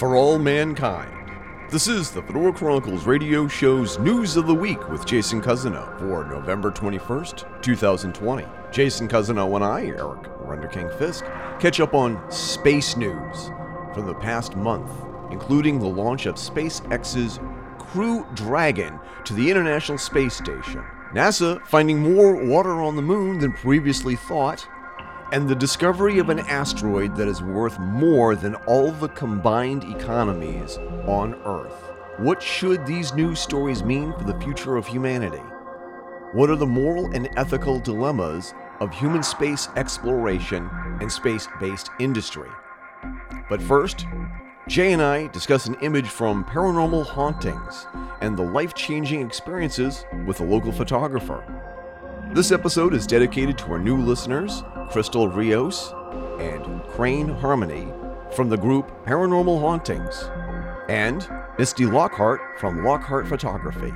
for all mankind. This is the Fedora Chronicles radio show's News of the Week with Jason Cousineau for November 21st, 2020. Jason Cousineau and I, Eric Runderking Fisk, catch up on space news from the past month, including the launch of SpaceX's Crew Dragon to the International Space Station, NASA finding more water on the moon than previously thought, and the discovery of an asteroid that is worth more than all the combined economies on Earth. What should these news stories mean for the future of humanity? What are the moral and ethical dilemmas of human space exploration and space based industry? But first, Jay and I discuss an image from Paranormal Hauntings and the life changing experiences with a local photographer. This episode is dedicated to our new listeners, Crystal Rios and Crain Harmony from the group Paranormal Hauntings, and Misty Lockheart from Lockheart Photography.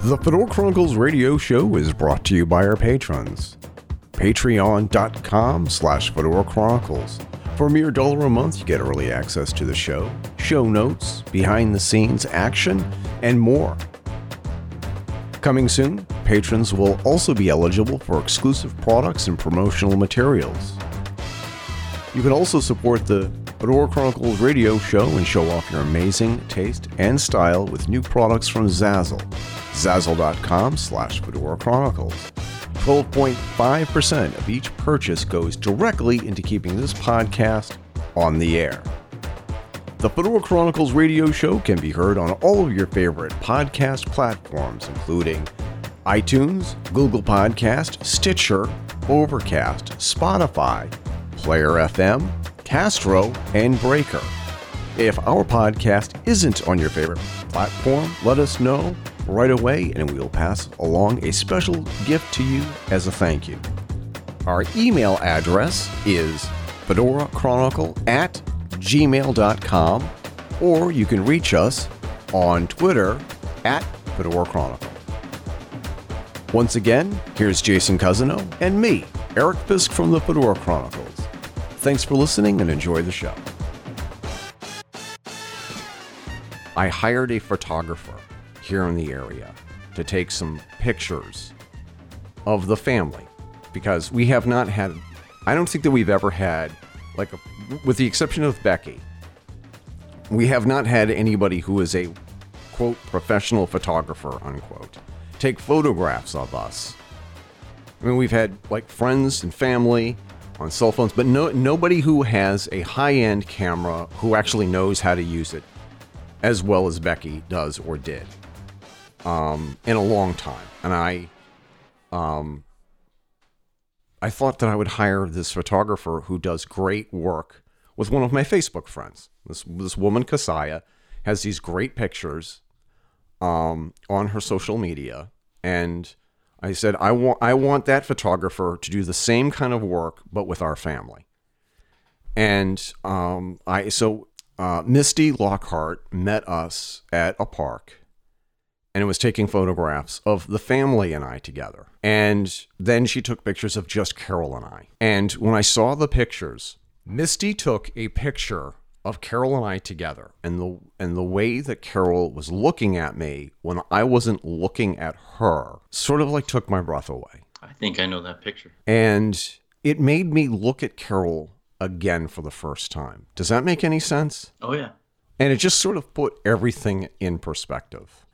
The Fedora Chronicles radio show is brought to you by our patrons. Patreon.com slash Fedora Chronicles. For a mere dollar a month, you get early access to the show, show notes, behind the scenes action, and more. Coming soon, patrons will also be eligible for exclusive products and promotional materials. You can also support the Fedora Chronicles radio show and show off your amazing taste and style with new products from Zazzle. Zazzle.com slash Fedora Chronicles. 12.5% of each purchase goes directly into keeping this podcast on the air. The Fedora Chronicles radio show can be heard on all of your favorite podcast platforms, including iTunes, Google Podcast, Stitcher, Overcast, Spotify, Player FM, Castro, and Breaker. If our podcast isn't on your favorite platform, let us know right away and we will pass along a special gift to you as a thank you. Our email address is fedorachronicle at gmail.com or you can reach us on Twitter at Fedora Chronicle. Once again, here's Jason Cousineau and me, Eric Fisk from the Fedora Chronicles. Thanks for listening and enjoy the show. I hired a photographer here in the area to take some pictures of the family because we have not had, I don't think that we've ever had, like, a, with the exception of Becky, we have not had anybody who is a quote professional photographer unquote take photographs of us. I mean, we've had like friends and family on cell phones, but no nobody who has a high-end camera who actually knows how to use it as well as Becky does or did um, in a long time. And I, um, I thought that I would hire this photographer who does great work with one of my Facebook friends. This this woman Kasaya has these great pictures um, on her social media, and I said I want I want that photographer to do the same kind of work, but with our family. And um, I so uh, Misty Lockheart met us at a park and it was taking photographs of the family and I together. And then she took pictures of just Carol and I. And when I saw the pictures, Misty took a picture of Carol and I together and the and the way that Carol was looking at me when I wasn't looking at her sort of like took my breath away. I think I know that picture. And it made me look at Carol again for the first time. Does that make any sense? Oh yeah. And it just sort of put everything in perspective.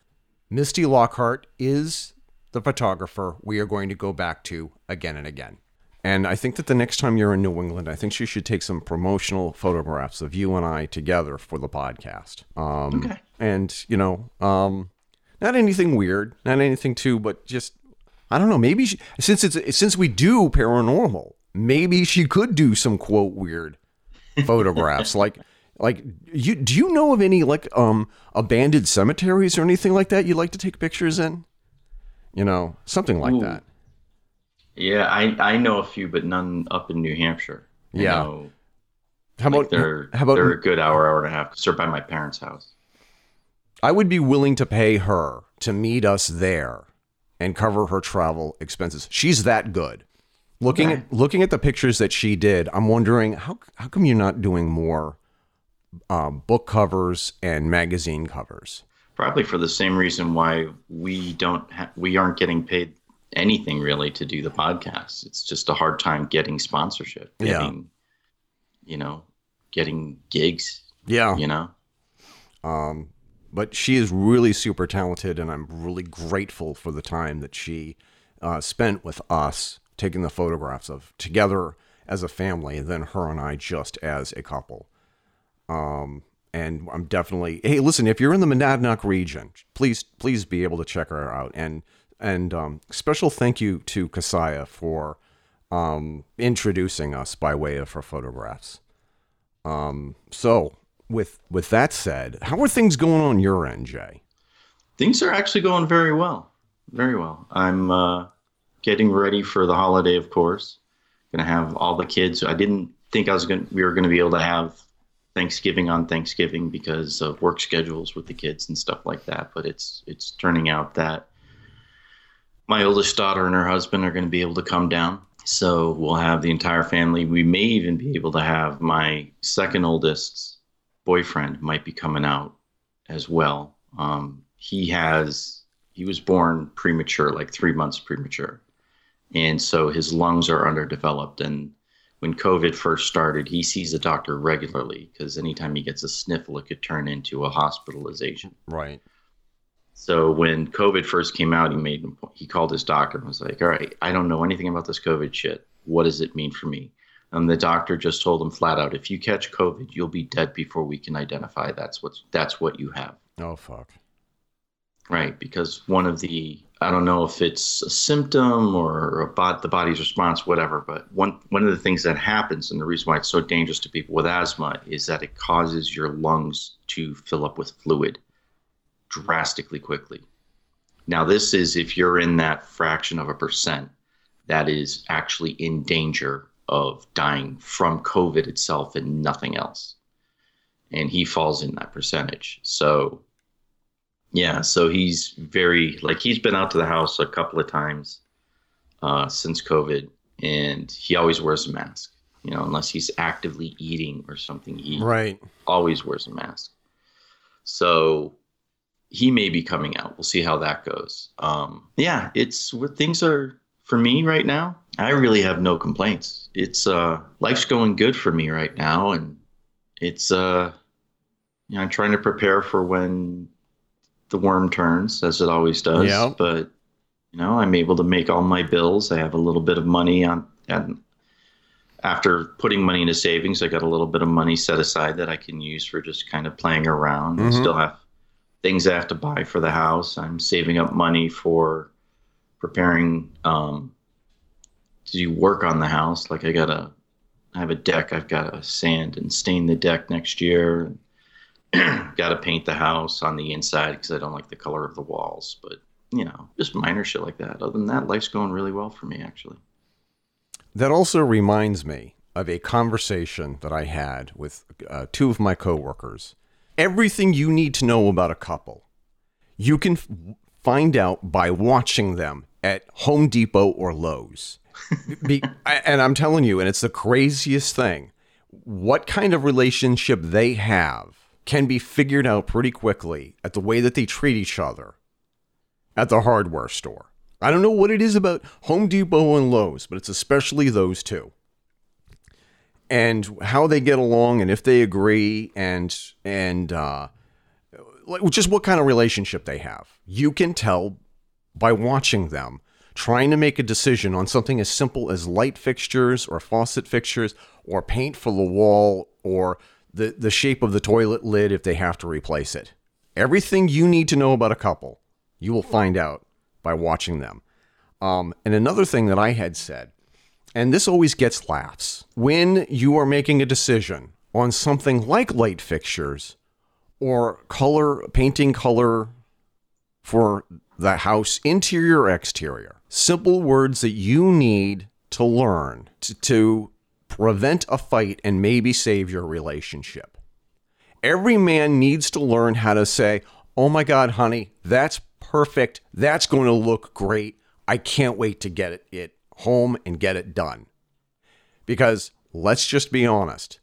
Misty Lockheart is the photographer we are going to go back to again and again. And I think that the next time you're in New England, I think she should take some promotional photographs of you and I together for the podcast. Um, Okay. And, you know, um, not anything weird, not anything too, but just, I don't know, maybe she, since it's, since we do paranormal, maybe she could do some quote weird photographs. like, like you, do you know of any like, um, abandoned cemeteries or anything like that you'd like to take pictures in? You know, something like Ooh. that. Yeah, I I know a few, but none up in New Hampshire. I Yeah. know, How like about, they're how about they're a good hour, hour and a half. 'cause they're by my parents' house. I would be willing to pay her to meet us there and cover her travel expenses. She's that good. Looking Okay. at looking at the pictures that she did, I'm wondering how how come you're not doing more um, book covers and magazine covers? Probably for the same reason why we don't ha- we aren't getting paid anything really to do the podcast. It's just a hard time getting sponsorship, Yeah. getting you know, getting gigs, Yeah. you know. Um, but she is really super talented, and I'm really grateful for the time that she uh, spent with us taking the photographs of together as a family, and then her and I just as a couple. Um, and I'm definitely hey, listen, if you're in the Monadnock region, please please be able to check her out. And and um, special thank you to Kasaya for um, introducing us by way of her photographs. Um, so with with that said, how are things going on your end, Jay? Things are actually going very well. Very well. I'm uh, getting ready for the holiday, of course. Gonna have all the kids. I didn't think I was gonna we were gonna be able to have Thanksgiving on Thanksgiving because of work schedules with the kids and stuff like that. But it's it's turning out that my oldest daughter and her husband are going to be able to come down. So we'll have the entire family. We may even be able to have my second oldest boyfriend might be coming out as well. Um, he has he was born premature, like three months premature, and so his lungs are underdeveloped. And when COVID first started, he sees a doctor regularly because anytime he gets a sniffle, it could turn into a hospitalization. Right. So when COVID first came out, he made he called his doctor and was like, "All right, I don't know anything about this COVID shit. What does it mean for me?" And the doctor just told him flat out, "If you catch COVID, you'll be dead before we can identify that's what that's what you have." Oh fuck. Right, because one of the I don't know if it's a symptom or a bot, the body's response, whatever. But one one of the things that happens, and the reason why it's so dangerous to people with asthma, is that it causes your lungs to fill up with fluid drastically quickly. Now, this is if you're in that fraction of a percent that is actually in danger of dying from COVID itself and nothing else. And he falls in that percentage. So, yeah, so he's very, like, he's been out to the house a couple of times uh, since COVID, and he always wears a mask, you know, unless he's actively eating or something. He Right. always wears a mask. So he may be coming out. We'll see how that goes. Um, yeah, it's what things are for me right now. I really have no complaints. It's uh, life's going good for me right now, and it's uh, you know, I'm trying to prepare for when the worm turns, as it always does. Yeah. But you know, I'm able to make all my bills. I have a little bit of money on, and after putting money into savings, I got a little bit of money set aside that I can use for just kind of playing around. I Mhm. still have things I have to buy for the house. I'm saving up money for preparing um, to do work on the house. Like I got a, I have a deck. I've got to sand and stain the deck next year. got to paint the house on the inside because I don't like the color of the walls. But you know, just minor shit like that. Other than that, life's going really well for me actually. That also reminds me of a conversation that I had with uh, two of my coworkers. Everything you need to know about a couple, you can f- find out by watching them at Home Depot or Lowe's. Be- I- and I'm telling you, and it's the craziest thing. What kind of relationship they have can be figured out pretty quickly at the way that they treat each other at the hardware store. I don't know what it is about Home Depot and Lowe's, but it's especially those two. And how they get along and if they agree and and uh like just what kind of relationship they have. You can tell by watching them trying to make a decision on something as simple as light fixtures or faucet fixtures or paint for the wall or the, the shape of the toilet lid if they have to replace it. Everything you need to know about a couple, you will find out by watching them. Um, and another thing that I had said, and this always gets laughs, when you are making a decision on something like light fixtures or color, painting color for the house, interior exterior, simple words that you need to learn to, to prevent a fight and maybe save your relationship. Every man needs to learn how to say, Oh my God, honey, that's perfect. That's going to look great. I can't wait to get it, home and get it done. Because let's just be honest,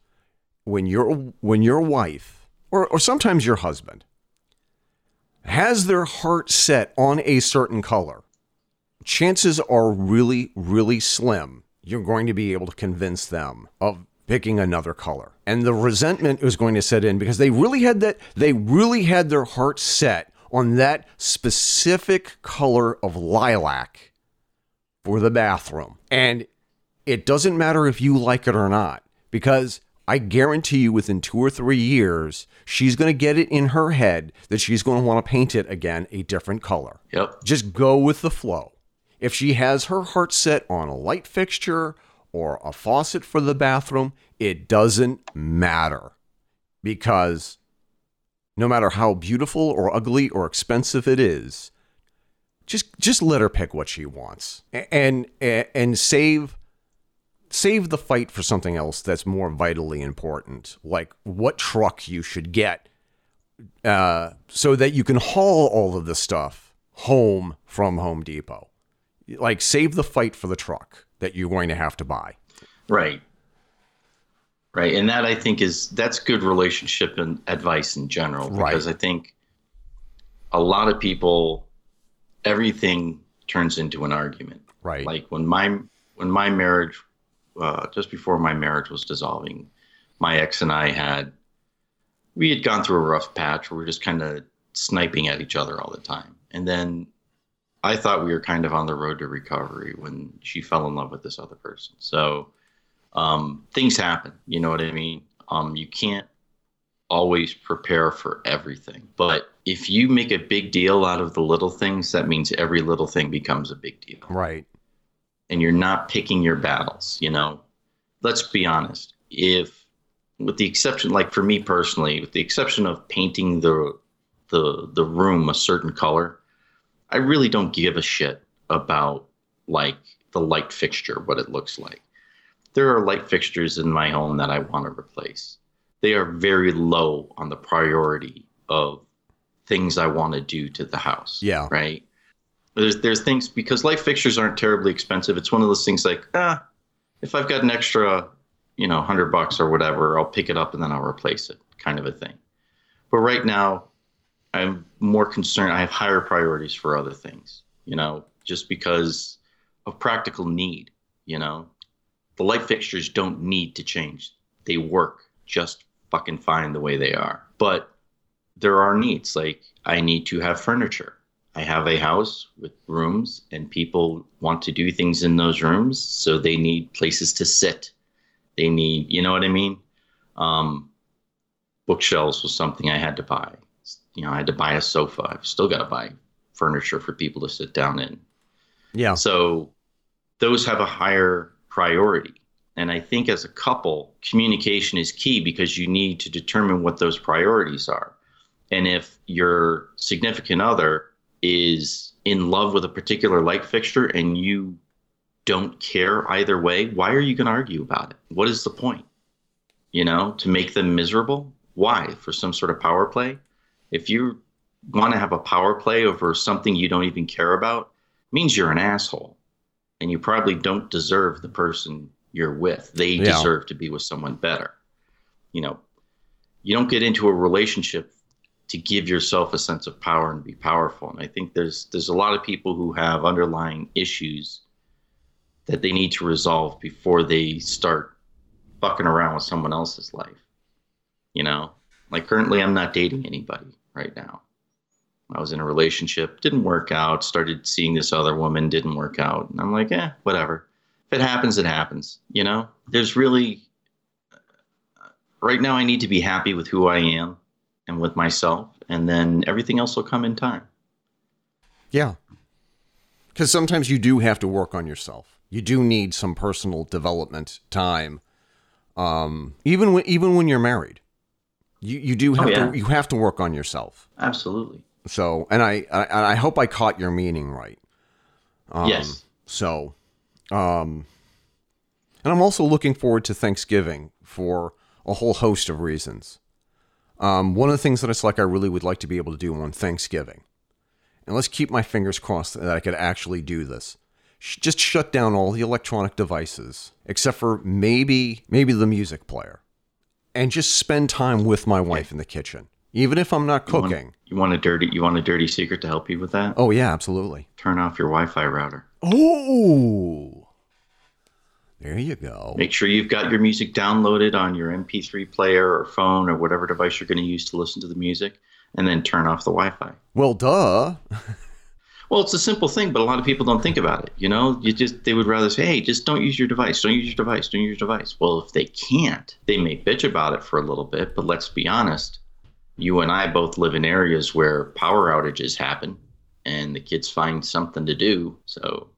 when your when your wife or, or sometimes your husband has their heart set on a certain color, chances are really, really slim you're going to be able to convince them of picking another color. And the resentment is going to set in because they really had that they really had their heart set on that specific color of lilac for the bathroom. And it doesn't matter if you like it or not because I guarantee you within 2 or 3 years she's going to get it in her head that she's going to want to paint it again a different color. Yep. Just go with the flow. If she has her heart set on a light fixture or a faucet for the bathroom, it doesn't matter. Because no matter how beautiful or ugly or expensive it is, just just let her pick what she wants. And and, and save save the fight for something else that's more vitally important, like what truck you should get, uh, so that you can haul all of the stuff home from Home Depot like save the fight for the truck that you're going to have to buy. Right. Right. And that I think is that's good relationship and advice in general. Because right. I think a lot of people everything turns into an argument. Right. Like when my when my marriage uh, just before my marriage was dissolving, my ex and I had we had gone through a rough patch where we are just kind of sniping at each other all the time. And then I thought we were kind of on the road to recovery when she fell in love with this other person. So um, things happen. You know what I mean? Um, you can't always prepare for everything. But if you make a big deal out of the little things, that means every little thing becomes a big deal. Right. And you're not picking your battles. You know, let's be honest. If, with the exception, like for me personally, with the exception of painting the the the room a certain color, I really don't give a shit about like the light fixture, what it looks like. There are light fixtures in my home that I want to replace. They are very low on the priority of things I want to do to the house. Yeah. Right. There's there's things because light fixtures aren't terribly expensive. It's one of those things like ah, if I've got an extra, you know, hundred bucks or whatever, I'll pick it up and then I'll replace it, kind of a thing. But right now, I'm more concerned. I have higher priorities for other things, you know, just because of practical need. You know, the light fixtures don't need to change; they work just fucking fine the way they are. But there are needs. Like I need to have furniture. I have a house with rooms, and people want to do things in those rooms, so they need places to sit. They need, you know what I mean? Um, bookshelves was something I had to buy you know, I had to buy a sofa. I've still got to buy furniture for people to sit down in. Yeah. So those have a higher priority. And I think as a couple, communication is key because you need to determine what those priorities are. And if your significant other is in love with a particular light fixture and you don't care either way, why are you going to argue about it? What is the point? You know, to make them miserable? Why? For some sort of power play? If you want to have a power play over something you don't even care about, means you're an asshole. And you probably don't deserve the person you're with. They yeah. deserve to be with someone better. You know, you don't get into a relationship to give yourself a sense of power and be powerful. And I think there's there's a lot of people who have underlying issues that they need to resolve before they start fucking around with someone else's life. You know, like currently I'm not dating anybody right now. I was in a relationship, didn't work out, started seeing this other woman, didn't work out. And I'm like, eh, whatever. If it happens, it happens. You know, there's really, right now, I need to be happy with who I am and with myself, and then everything else will come in time. Yeah. Because sometimes you do have to work on yourself. You do need some personal development time, um, even when even when you're married. You you do oh, have oh, yeah. to you have to work on yourself. Absolutely. So, and I I, I hope I caught your meaning right. Um, yes. So, um, and I'm also looking forward to Thanksgiving for a whole host of reasons. Um, one of the things that it's like I really would like to be able to do on Thanksgiving, and let's keep my fingers crossed that I could actually do this. sh- just shut down all the electronic devices except for maybe maybe the music player and just spend time with my wife in the kitchen even if i'm not You want- cooking You want a dirty you want a dirty secret to help you with that? oh yeah absolutely Turn off your Wi-Fi router. oh there you go Make sure you've got your music downloaded on your MP3 player or phone or whatever device you're going to use to listen to the music, and then turn off the Wi-Fi. well duh Well, it's a simple thing, but a lot of people don't think about it. You know, you just they would rather say, "Hey, just don't use your device. Don't use your device. Don't use your device." Well, if they can't, they may bitch about it for a little bit, but let's be honest. You and I both live in areas where power outages happen, and the kids find something to do. So,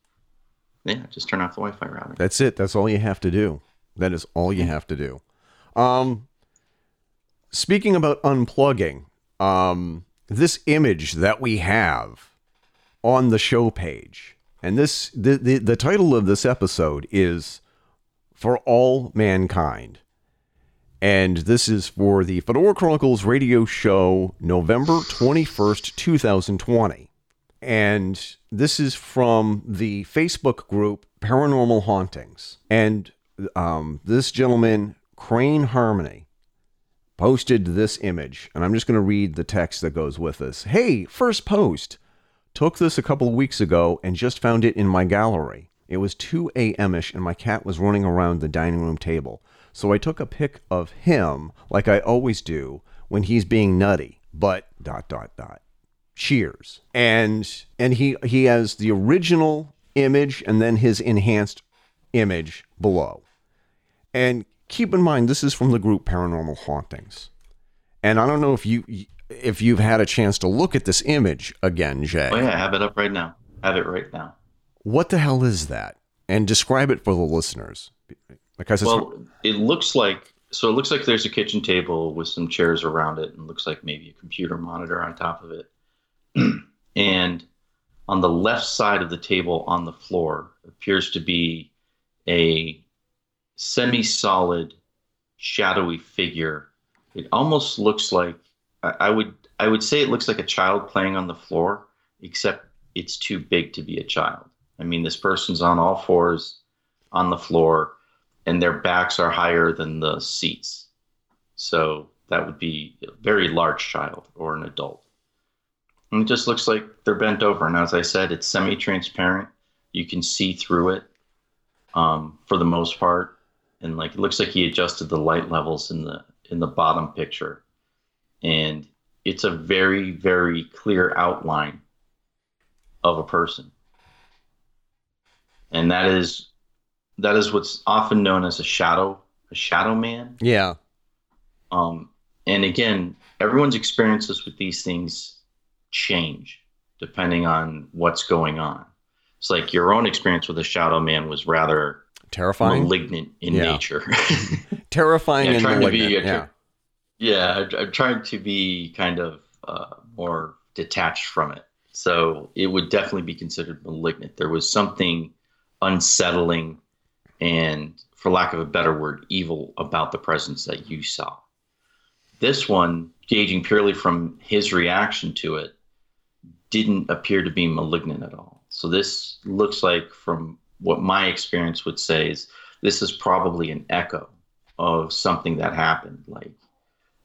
yeah, just turn off the Wi-Fi router. That's it. That's all you have to do. That is all you have to do. Um, speaking about unplugging, um, this image that we have on the show page, and this the, the the title of this episode is "For All Mankind," and this is for the Fedora Chronicles radio show, November twenty first, two thousand twenty and this is from the Facebook group Paranormal Hauntings. And um, this gentleman, Crain Harmony, posted this image, and I'm just going to read the text that goes with this. Hey, first post. Took this a couple of weeks ago and just found it in my gallery. It was 2 a.m. ish, and my cat was running around the dining room table. So I took a pic of him, like I always do when he's being nutty. But dot dot dot. Cheers. And and he he has the original image and then his enhanced image below. And keep in mind this is from the group Paranormal Hauntings. And I don't know if you if you've had a chance to look at this image again, Jay. Oh yeah, I have it up right now. Have it right now. What the hell is that? And describe it for the listeners. Because Well, it looks like so. It looks like there's a kitchen table with some chairs around it, and looks like maybe a computer monitor on top of it. and on the left side of the table on the floor appears to be a semi-solid, shadowy figure. It almost looks like I, would I would say it looks like a child playing on the floor, except it's too big to be a child. I mean, this person's on all fours on the floor and their backs are higher than the seats. So that would be a very large child or an adult. And it just looks like they're bent over. And as I said, it's semi transparent. You can see through it um, for the most part. And like it looks like he adjusted the light levels in the in the bottom picture. And it's a very, very clear outline of a person. And that is that is what's often known as a shadow a shadow man yeah. um, and again everyone's experiences with these things change depending on what's going on it's like your own experience with a shadow man was rather Terrifying. malignant in Yeah. nature Terrifying Yeah, and trying to be malignant. a- yeah. Yeah i'm trying to be kind of uh, more detached from it. So it would definitely be considered malignant. There was something unsettling and for lack of a better word evil about the presence that you saw. This one gauging purely from his reaction to it didn't appear to be malignant at all. So this looks like from what my experience would say is this is probably an echo of something that happened. Like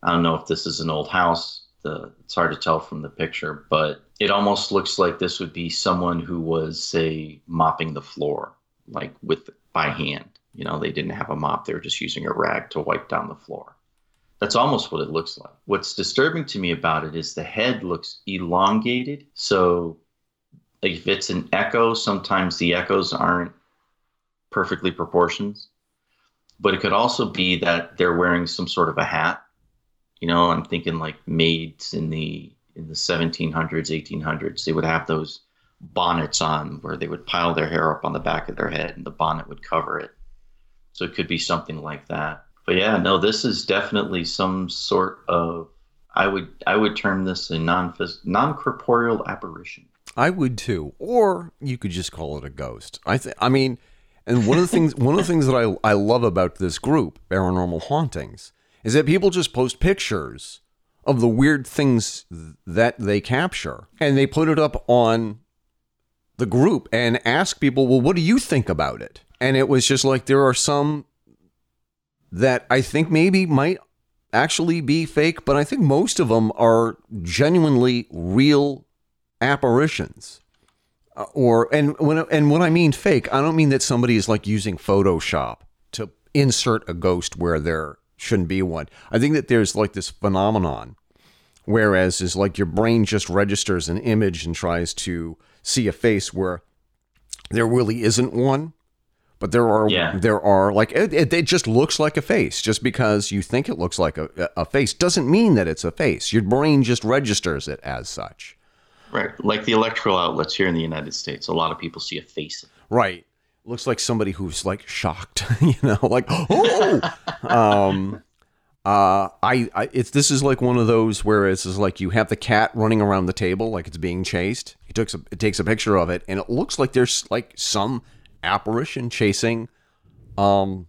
I don't know if this is an old house. The, it's hard to tell from the picture, but it almost looks like this would be someone who was, say, mopping the floor, like with by hand. You know, they didn't have a mop; they were just using a rag to wipe down the floor. That's almost what it looks like. What's disturbing to me about it is the head looks elongated. So, if it's an echo, sometimes the echoes aren't perfectly proportioned. But it could also be that they're wearing some sort of a hat you know i'm thinking like maids in the in the 1700s 1800s they would have those bonnets on where they would pile their hair up on the back of their head and the bonnet would cover it so it could be something like that but yeah no this is definitely some sort of i would i would term this a non non-corporeal apparition I would too. Or you could just call it a ghost. I th- I mean, and one of the things one of the things that I I love about this group, Paranormal Hauntings, is that people just post pictures of the weird things that they capture and they put it up on the group and ask people, well, what do you think about it? And it was just like there are some that I think maybe might actually be fake, but I think most of them are genuinely real apparitions. Uh, or and when and when I mean fake, I don't mean that somebody is like using Photoshop to insert a ghost where there shouldn't be one. I think that there's like this phenomenon whereas is like your brain just registers an image and tries to see a face where there really isn't one but there are Yeah. there are like it, it, it just looks like a face just because you think it looks like a, a face doesn't mean that it's a face your brain just registers it as such Right. Like the electrical outlets here in the United States, a lot of people see a face. right looks like somebody who's like shocked you know like oh um uh I, I it's this is like one of those where it's just like you have the cat running around the table like it's being chased he takes a it takes a picture of it and it looks like there's like some apparition chasing um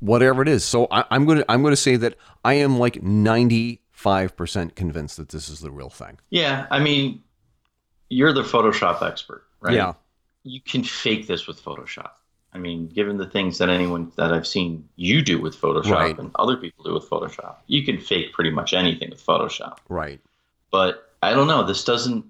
whatever it is so I, i'm gonna i'm gonna say that i am like 95% convinced that this is the real thing Yeah. I mean, you're the Photoshop expert, right? yeah You can fake this with Photoshop. I mean, given the things that anyone that I've seen you do with Photoshop Right. and other people do with Photoshop, you can fake pretty much anything with Photoshop. right But I don't know. This doesn't.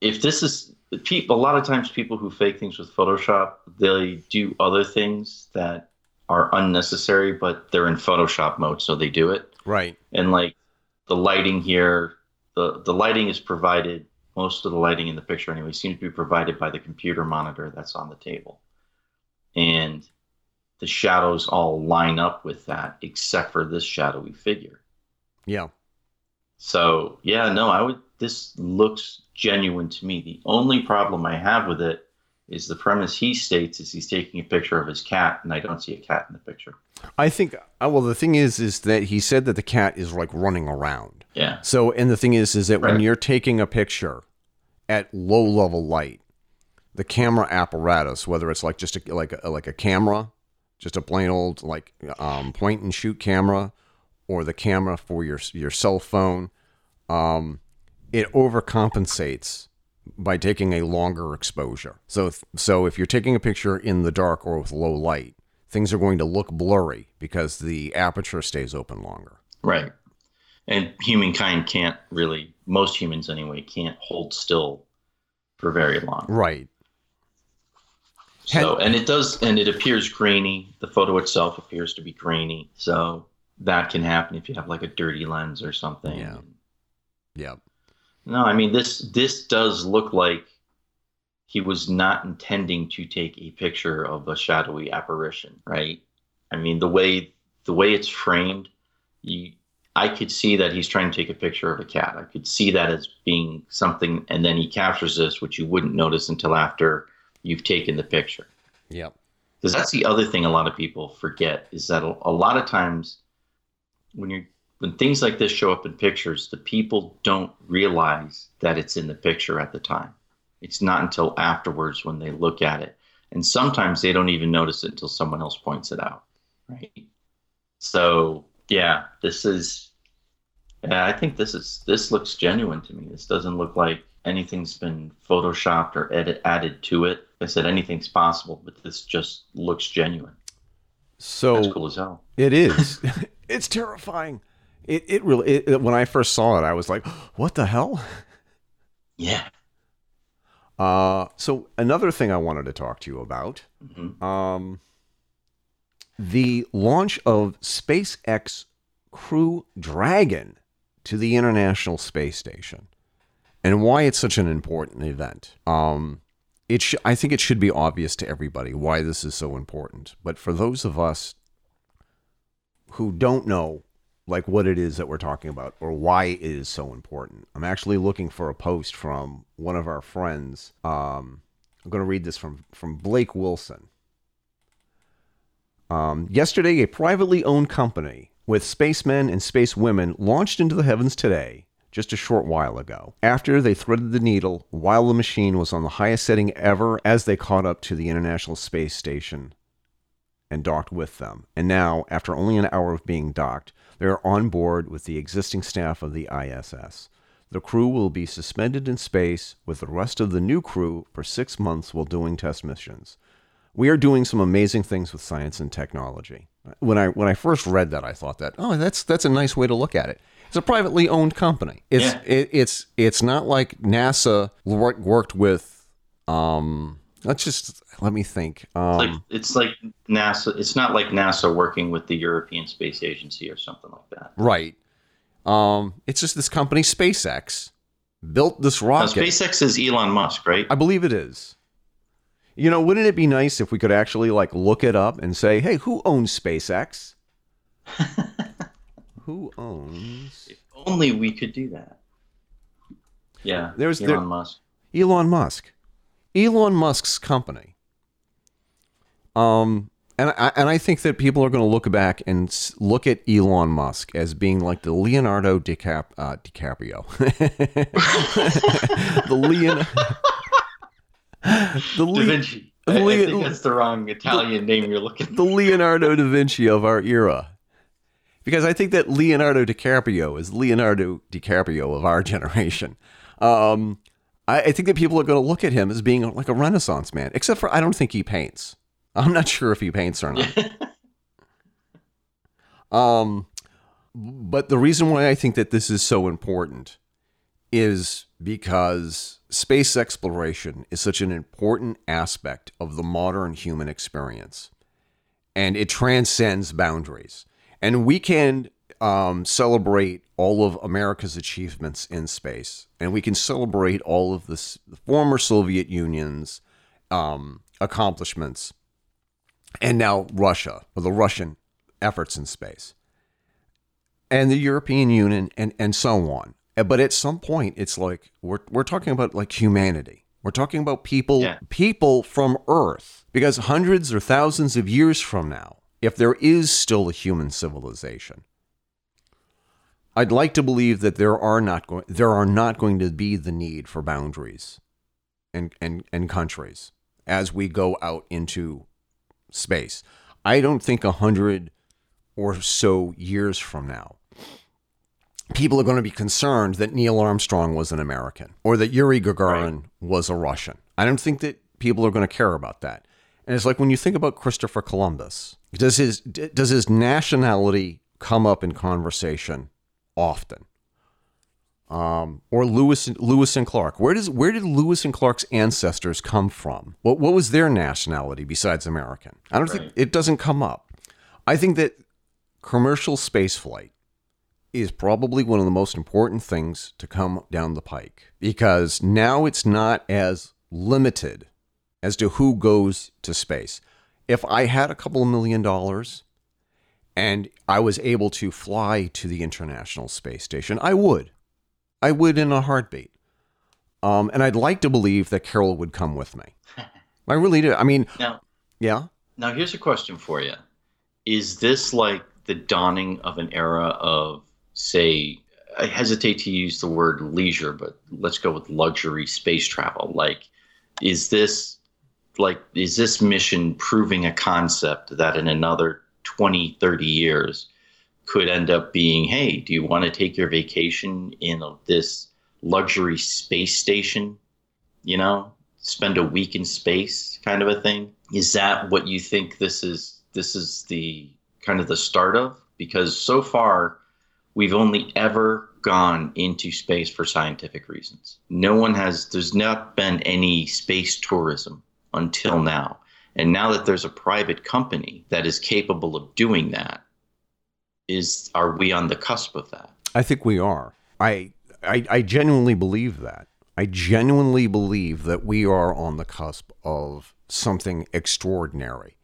If this is people, a lot of times people who fake things with Photoshop, they do other things that are unnecessary, but they're in Photoshop mode, so they do it. right And like the lighting here, the the lighting is provided. Most of the lighting in the picture, anyway, seems to be provided by the computer monitor that's on the table, and the shadows all line up with that, except for this shadowy figure. yeah So yeah, no, I would. This looks genuine to me. The only problem I have with it is the premise he states is he's taking a picture of his cat, and I don't see a cat in the picture. I think uh, well the thing is is that he said that the cat is like running around. Yeah, So and the thing is is that when you're taking a picture at low level light, the camera apparatus, whether it's like just a, like a, like a camera, just a plain old like um, point and shoot camera, or the camera for your your cell phone, um, it overcompensates by taking a longer exposure. So so if you're taking a picture in the dark or with low light, things are going to look blurry because the aperture stays open longer. right. And humankind can't really, most humans anyway, can't hold still for very long. Right. So, and it does, and it appears grainy. The photo itself appears to be grainy. So that can happen if you have like a dirty lens or something. Yeah. Yep. No, I mean this this does look like he was not intending to take a picture of a shadowy apparition, right? I mean the way the way it's framed, you I could see that he's trying to take a picture of a cat. I could see that as being something and then he captures this which you wouldn't notice until after you've taken the picture. Yep. Because that's the other thing a lot of people forget is that a, a lot of times when you when things like this show up in pictures, the people don't realize that it's in the picture at the time. It's not until afterwards when they look at it. And sometimes they don't even notice it until someone else points it out. Right. So yeah, this is yeah, I think this is this looks genuine to me. This doesn't look like anything's been photoshopped or edit, added to it. I said anything's possible, but this just looks genuine. So That's cool as hell. it is. it's terrifying. It it really it, it- when I first saw it, I was like, "What the hell?" Yeah. Uh, so another thing I wanted to talk to you about, hmm um, the launch of SpaceX Crew Dragon to the International Space Station, and why it's such an important event. Um, it sh- I think it should be obvious to everybody why this is so important. But for those of us who don't know like what it is that we're talking about or why it is so important. I'm actually looking for a post from one of our friends. Um, I'm going to read this from from Blake Wilson. Um, yesterday, a privately owned company with spacemen and spacewomen launched into the heavens today, just a short while ago, after they threaded the needle while the machine was on the highest setting ever as they caught up to the International Space Station and docked with them. And now, after only an hour of being docked, they are on board with the existing staff of the ISS. The crew will be suspended in space with the rest of the new crew for six months while doing test missions. We are doing some amazing things with science and technology. When I when I first read that, I thought that oh, that's that's a nice way to look at it. It's a privately owned company. It's Yeah. it, it's it's not like NASA wor- worked with. Um, let's just let me think. Um, Like it's like NASA. It's not like NASA working with the European Space Agency or something like that. Right. Um, it's just this company, SpaceX, built this Now, rocket. SpaceX is Elon Musk, right? I believe it is. You know, wouldn't it be nice if we could actually like look it up and say, "Hey, who owns SpaceX?" who owns If only we could do that. Yeah, There's- Elon there- Musk. Elon Musk? Elon Musk's company. Um, and I, and I think that people are going to look back and look at Elon Musk as being like the Leonardo DiCap, uh, DiCaprio, the Leon, the Da Le- Vinci. I, I think that's the wrong Italian name you're looking at. the Leonardo da Vinci of our era. Because I think that Leonardo DiCaprio is Leonardo DiCaprio of our generation. Um, I, I think that people are going to look at him as being like a Renaissance man, except for I don't think he paints. I'm not sure if he paints or not. um, but the reason why I think that this is so important is because space exploration is such an important aspect of the modern human experience and it transcends boundaries. And we can um, celebrate all of America's achievements in space, and we can celebrate all of this, the former Soviet Union's um, accomplishments, and now Russia, or the Russian efforts in space, and the European Union, and, and so on. But at some point, it's like we're, we're talking about like humanity. We're talking about people, Yeah. people from Earth, because hundreds or thousands of years from now, if there is still a human civilization, I'd like to believe that there are not going there are not going to be the need for boundaries and, and, and countries as we go out into space. I don't think a hundred or so years from now, people are going to be concerned that Neil Armstrong was an American or that Yuri Gagarin was a Russian. I don't think that people are going to care about that. And it's like when you think about Christopher Columbus, does his does his nationality come up in conversation often? Um, or Lewis Lewis and Clark. Where does where did Lewis and Clark's ancestors come from? What what was their nationality besides American? I don't think it doesn't come up. I think that commercial spaceflight is probably one of the most important things to come down the pike because now it's not as limited as to who goes to space. If I had a couple of million dollars and I was able to fly to the International Space Station, I would. I would in a heartbeat. Um, and I'd like to believe that Carol would come with me. I really do. I mean, Now, yeah. now here's a question for you: Is this like the dawning of an era of, say, I hesitate to use the word leisure, but let's go with luxury space travel. Like, is this like is this mission proving a concept that in another 20, 30 years could end up being, hey, do you want to take your vacation in this luxury space station? You know, spend a week in space, kind of a thing. Is that what you think this is? This is the kind of the start of because so far we've only ever gone into space for scientific reasons. No one has. There's not been any space tourism until now. And now that there's a private company that is capable of doing that, is are we on the cusp of that? I think we are. I, I I genuinely believe that. I genuinely believe that we are on the cusp of something extraordinary.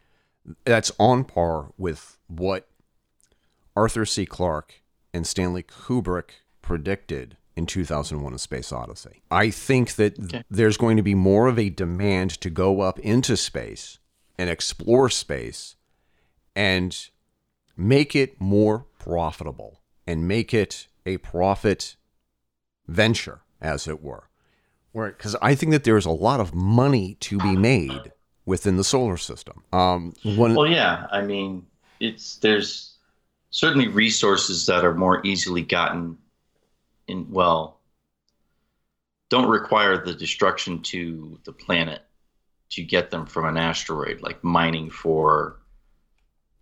That's on par with what Arthur C. Clarke and Stanley Kubrick predicted in 2001 A Space Odyssey. I think that Okay. there's going to be more of a demand to go up into space and explore space and make it more profitable and make it a profit venture, as it were. Because I think that there's a lot of money to be made within the solar system. Um, one, Well, yeah. I mean, it's there's certainly resources that are more easily gotten in. Well, don't require the destruction to the planet to get them from an asteroid, like mining for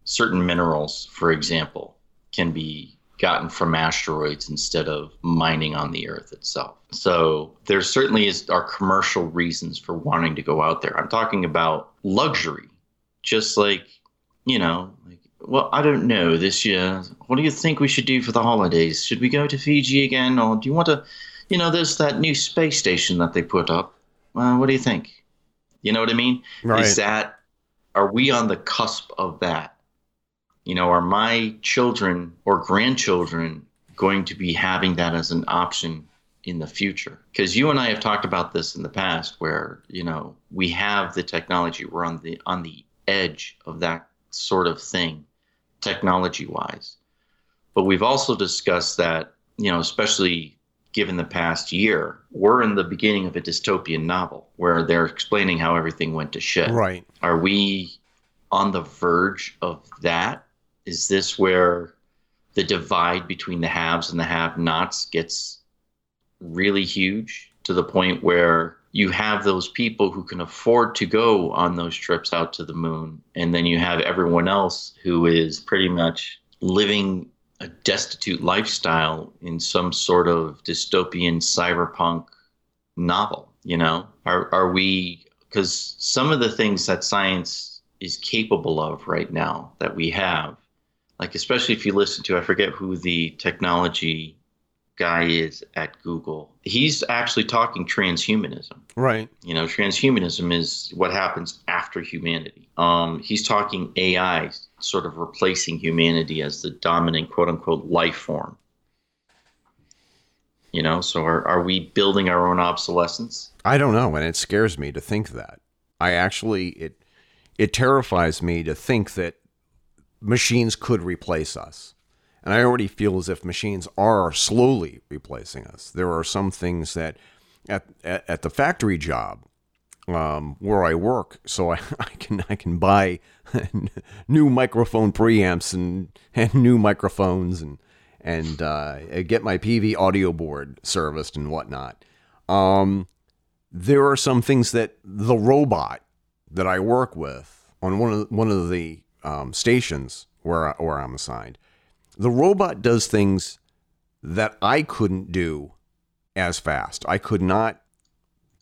certain minerals, for example, can be gotten from asteroids instead of mining on the Earth itself. So there certainly is are commercial reasons for wanting to go out there. I'm talking about luxury, just like you know, like well, I don't know this year. What do you think we should do for the holidays? Should we go to Fiji again, or do you want to? You know, there's that new space station that they put up. Uh, what do you think? You know what I mean? Right. Is that are we on the cusp of that? You know, are my children or grandchildren going to be having that as an option in the future? Because you and I have talked about this in the past, where you know we have the technology, we're on the on the edge of that sort of thing, technology wise. But we've also discussed that you know, especially given the past year, we're in the beginning of a dystopian novel where they're explaining how everything went to shit. Right. Are we on the verge of that? Is this where the divide between the haves and the have nots gets really huge to the point where you have those people who can afford to go on those trips out to the moon, and then you have everyone else who is pretty much living a destitute lifestyle in some sort of dystopian cyberpunk novel you know? Are are we because some of the things that science is capable of right now that we have like especially if you listen to i forget who the technology guy is at google he's actually talking transhumanism. Right. you know transhumanism is what happens after humanity. Um, he's talking ai sort of replacing humanity as the dominant quote unquote life form you know so are, are we building our own obsolescence I don't know, and it scares me to think that. I actually it it terrifies me to think that machines could replace us. And I already feel as if machines are slowly replacing us. There are some things that at at, at the factory job um, where I work, so I, I can I can buy new microphone preamps and and new microphones and and uh, get my PV audio board serviced and whatnot. Um, there are some things that the robot that I work with on one of one of the um, stations where I, where I'm assigned, the robot does things that I couldn't do as fast. I could not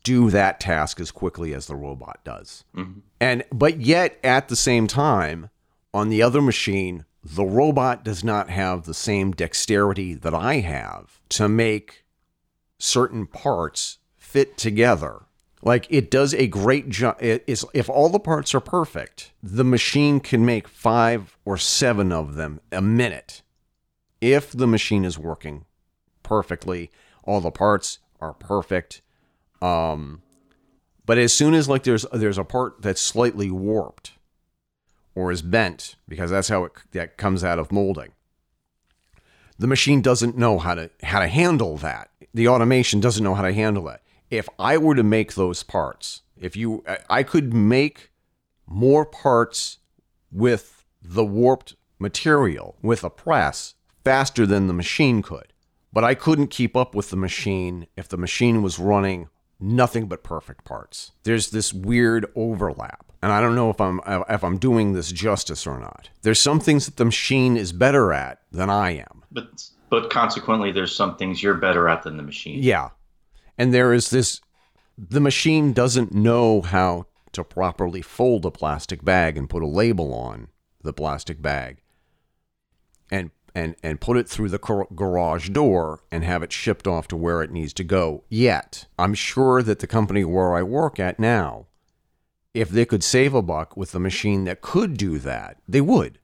do that task as quickly as the robot does. Mm-hmm. And but yet at the same time, on the other machine, the robot does not have the same dexterity that I have to make certain parts fit together. Like it does a great job. It is if all the parts are perfect, the machine can make five or seven of them a minute. If the machine is working perfectly, all the parts are perfect. Um, but as soon as like there's there's a part that's slightly warped or is bent because that's how it that comes out of molding the machine doesn't know how to how to handle that. The automation doesn't know how to handle that. If I were to make those parts, if you I- I could make more parts with the warped material with a press faster than the machine could. But I couldn't keep up with the machine if the machine was running nothing but perfect parts. There's this weird overlap. And I don't know if I'm if I'm doing this justice or not. There's some things that the machine is better at than I am. but but consequently there's some things you're better at than the machine Yeah. And there is this the machine doesn't know how to properly fold a plastic bag and put a label on the plastic bag and and put it through the garage door and have it shipped off to where it needs to go yet. I'm sure that the company where I work at now if they could save a buck with a machine that could do that, they would.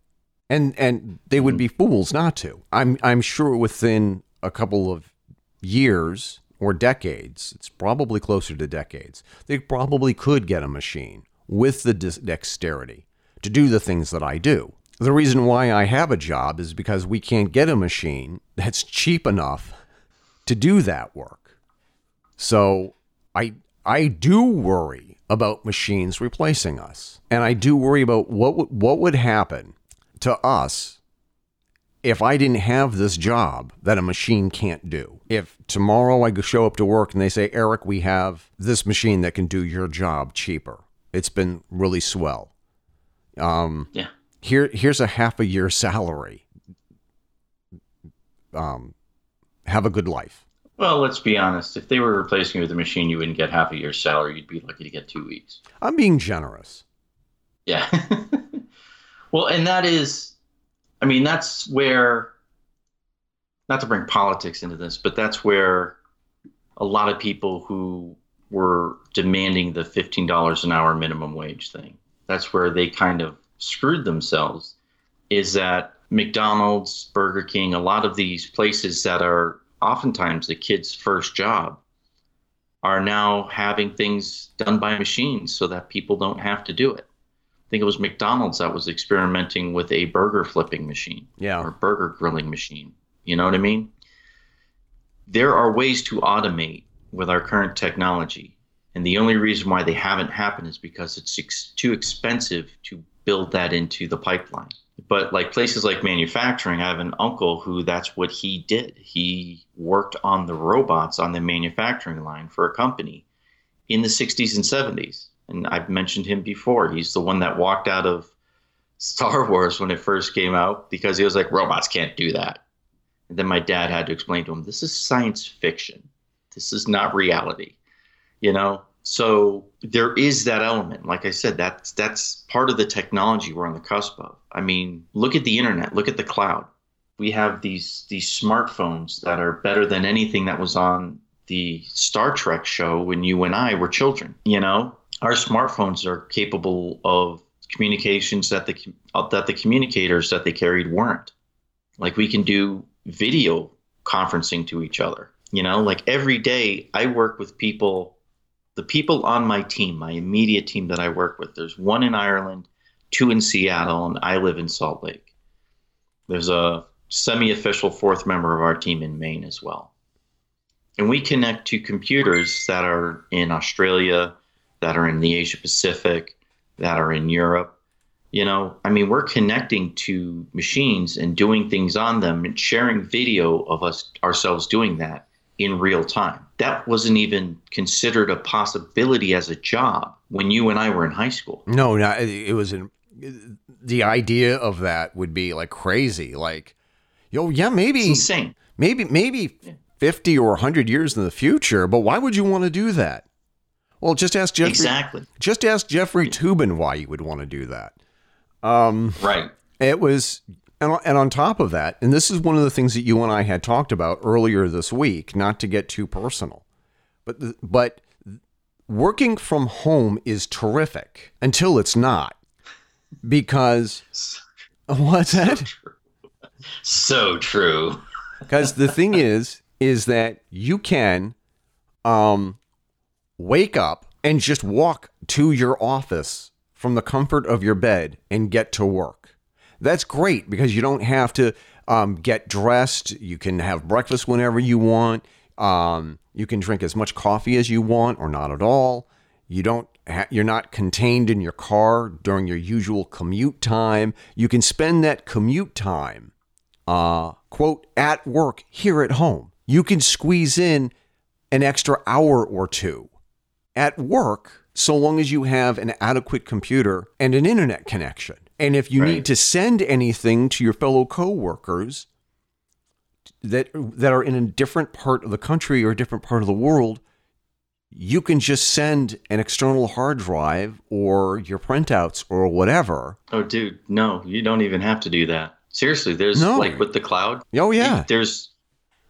And and they would mm-hmm. be fools not to. I'm I'm sure within a couple of years or decades, it's probably closer to decades, they probably could get a machine with the dexterity to do the things that I do. The reason why I have a job is because we can't get a machine that's cheap enough to do that work. So I I do worry about machines replacing us. And I do worry about what what would happen to us if I didn't have this job that a machine can't do, if tomorrow I show up to work and they say, Eric, we have this machine that can do your job cheaper, it's been really swell. Um, Yeah. Here, here's a half a year salary. Um, have a good life. Well, let's be honest. If they were replacing you with a machine, you wouldn't get half a year's salary. You'd be lucky to get two weeks. I'm being generous. Yeah. well, and that is, I mean, that's where, not to bring politics into this, but that's where a lot of people who were demanding the $15 an hour minimum wage thing, that's where they kind of screwed themselves. Is that McDonald's, Burger King, a lot of these places that are oftentimes the kid's first job are now having things done by machines so that people don't have to do it. I think it was McDonald's that was experimenting with a burger flipping machine Yeah. or burger grilling machine. You know what I mean? There are ways to automate with our current technology. And the only reason why they haven't happened is because it's ex- too expensive to build that into the pipeline. But like places like manufacturing, I have an uncle who that's what he did. He worked on the robots on the manufacturing line for a company in the 60s and 70s. And I've mentioned him before. He's the one that walked out of Star Wars when it first came out because he was like, robots can't do that. And then my dad had to explain to him, this is science fiction. This is not reality. You know? So there is that element. Like I said, that's that's part of the technology we're on the cusp of. I mean, look at the internet, look at the cloud. We have these these smartphones that are better than anything that was on the Star Trek show when you and I were children. You know, our smartphones are capable of communications that the uh, that the communicators that they carried weren't. Like we can do video conferencing to each other. You know, like every day I work with people, the people on my team, my immediate team that I work with. There's one in Ireland, two in Seattle, and I live in Salt Lake. There's a semi-official fourth member of our team in Maine as well. And we connect to computers that are in Australia, that are in the Asia Pacific, that are in Europe. You know, I mean, we're connecting to machines and doing things on them and sharing video of us ourselves doing that in real time. That wasn't even considered a possibility as a job when you and I were in high school. No, no, it was an, the idea of that would be like crazy. Like, yo, yeah, It's maybe, insane. maybe, maybe fifty or hundred years in the future. But why would you want to do that? Well, just ask Jeffrey. Exactly. Just ask Jeffrey Toobin why you would want to do that. Um, Right. it was, and, on- and on top of that, and this is one of the things that you and I had talked about earlier this week, not to get too personal, but but working from home is terrific until it's not, because what's that? So true. Because the thing is, is that you can, um, wake up and just walk to your office from the comfort of your bed and get to work. That's great because you don't have to um, get dressed. You can have breakfast whenever you want. Um, you can drink as much coffee as you want or not at all. You don't. You're not contained in your car during your usual commute time. You can spend that commute time uh, quote, at work here at home. You can squeeze in an extra hour or two at work so long as you have an adequate computer and an internet connection. And if you Right. need to send anything to your fellow coworkers that that are in a different part of the country or a different part of the world, you can just send an external hard drive or your printouts or whatever. Oh, dude, no, you don't even have to do that. Seriously, there's No. like with the cloud. Oh yeah. you- there's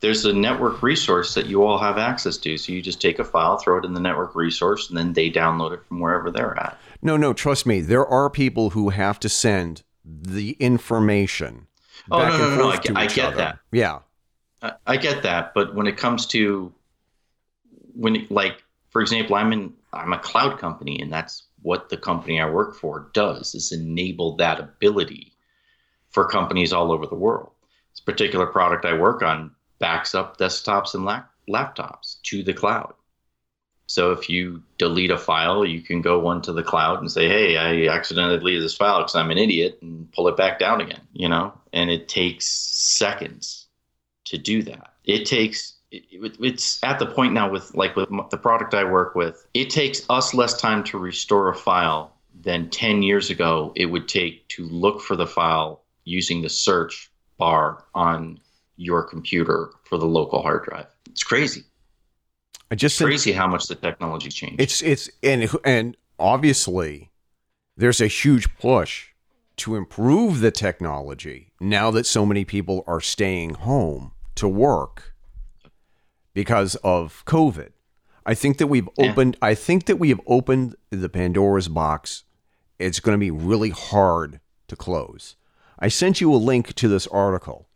there's a network resource that you all have access to. So you just take a file, throw it in the network resource, and then they download it from wherever they're at. No, no, trust me. There are people who have to send the information. Oh no, no, no, no! I, get- I get that. Yeah. I, I get that. But when it comes to when, like, for example, I'm in I'm a cloud company, and that's what the company I work for does is enable that ability for companies all over the world. This particular product I work on backs up desktops and lap- laptops to the cloud. So if you delete a file, you can go one to the cloud and say, "Hey, I accidentally deleted this file because I'm an idiot," and pull it back down again. You know, and it takes seconds to do that. It takes it, it's at the point now with like with the product I work with, it takes us less time to restore a file than 10 years ago it would take to look for the file using the search bar on your computer for the local hard drive. It's crazy. I just it's crazy how much the technology changed. It's it's and and obviously there's a huge push to improve the technology now that so many people are staying home to work because of COVID. I think that we've opened yeah. I think that we have opened the Pandora's box. It's going to be really hard to close. I sent you a link to this article.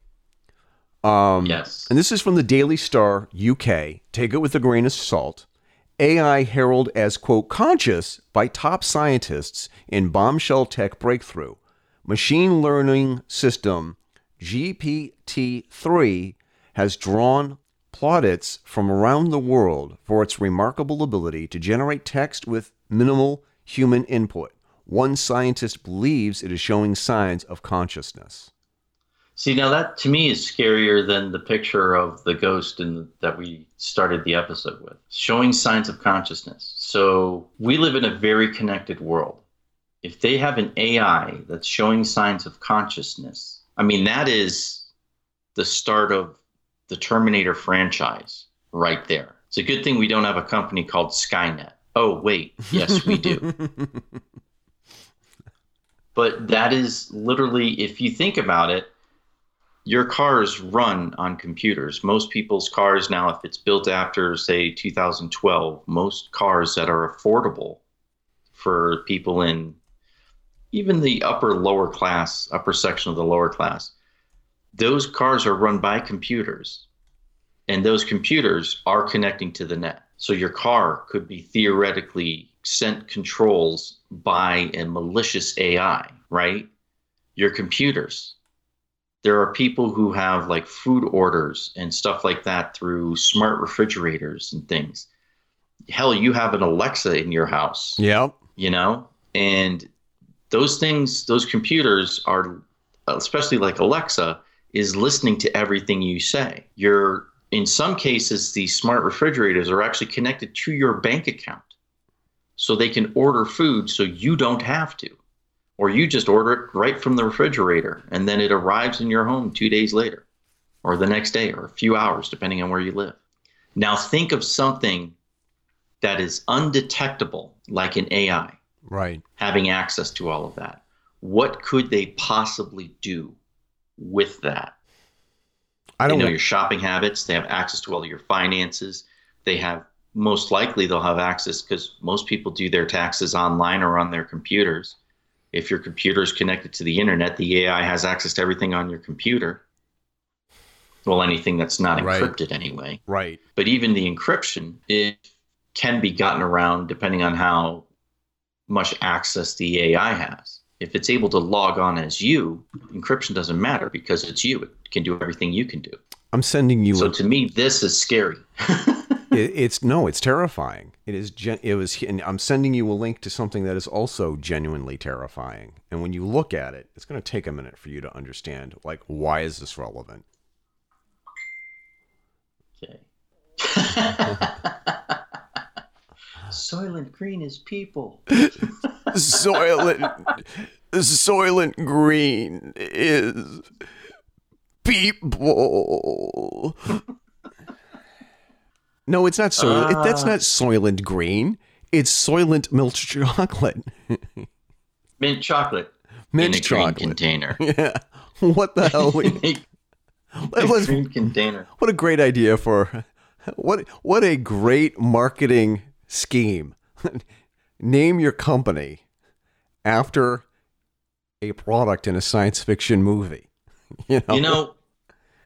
Um, yes. And this is from the Daily Star UK. Take it with a grain of salt. AI heralded as, quote, conscious by top scientists in bombshell tech breakthrough. Machine learning system GPT 3 has drawn plaudits from around the world for its remarkable ability to generate text with minimal human input. One scientist believes it is showing signs of consciousness. See, now that to me is scarier than the picture of the ghost in, that we started the episode with, showing signs of consciousness. So we live in a very connected world. If they have an AI that's showing signs of consciousness, I mean, that is the start of the Terminator franchise right there. It's a good thing we don't have a company called Skynet. Oh, wait. Yes, we do. but that is literally, if you think about it, your cars run on computers. Most people's cars now, if it's built after, say, 2012, most cars that are affordable for people in even the upper lower class, upper section of the lower class, those cars are run by computers. And those computers are connecting to the net. So your car could be theoretically sent controls by a malicious ai right? Your computers there are people who have like food orders and stuff like that through smart refrigerators and things hell you have an alexa in your house yep you know and those things those computers are especially like alexa is listening to everything you say. You're in some cases these smart refrigerators are actually connected to your bank account. So they can order food so you don't have to. Or you just order it right from the refrigerator and then it arrives in your home 2 days later or the next day or a few hours depending on where you live. Now think of something that is undetectable like an AI. Right. Having access to all of that. What could they possibly do with that. I don't they know your shopping habits. They have access to all your finances. They have most likely they'll have access because most people do their taxes online or on their computers. If your computer is connected to the internet, the AI has access to everything on your computer. Well, anything that's not encrypted right. anyway. Right. But even the encryption, it can be gotten around depending on how much access the AI has if it's able to log on as you, encryption doesn't matter because it's you. It can do everything you can do. I'm sending you. So a, to me, this is scary. it, it's no, it's terrifying. It is. Gen, it was. And I'm sending you a link to something that is also genuinely terrifying. And when you look at it, it's going to take a minute for you to understand. Like, why is this relevant? Okay. Soylent Green is people. Soylent, Soylent Green is people. No, it's not Soylent. Uh, that's not Soylent Green. It's Soylent milk chocolate. mint chocolate. Mint in a chocolate green container. Yeah. What the hell? We, a green container. What a great idea for what what a great marketing scheme. Name your company after a product in a science fiction movie. You know, you know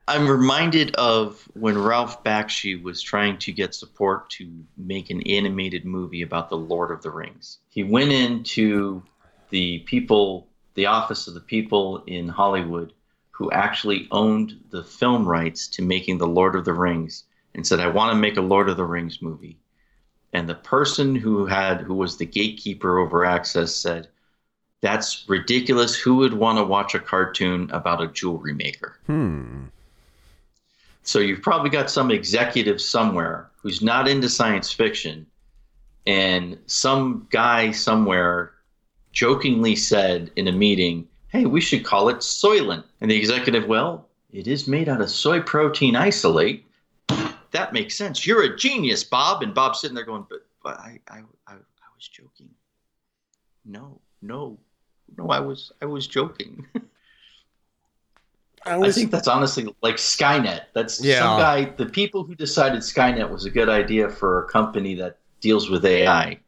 I'm reminded of when Ralph Bakshi was trying to get support to make an animated movie about the Lord of the Rings. He went into the people, the office of the people in Hollywood who actually owned the film rights to making the Lord of the Rings and said, I want to make a Lord of the Rings movie and the person who had who was the gatekeeper over access said That's ridiculous. Who would want to watch a cartoon about a jewelry maker? Hmm. So you've probably got some executive somewhere who's not into science fiction, and some guy somewhere jokingly said in a meeting, "Hey, we should call it Soylent." And the executive, "Well, it is made out of soy protein isolate. That makes sense. You're a genius, Bob." And Bob's sitting there going, "But, but I, I, I, I was joking. No, no, no, I was, I was joking." I I think that's honestly like Skynet. That's Yeah. some guy. The people who decided Skynet was a good idea for a company that deals with AI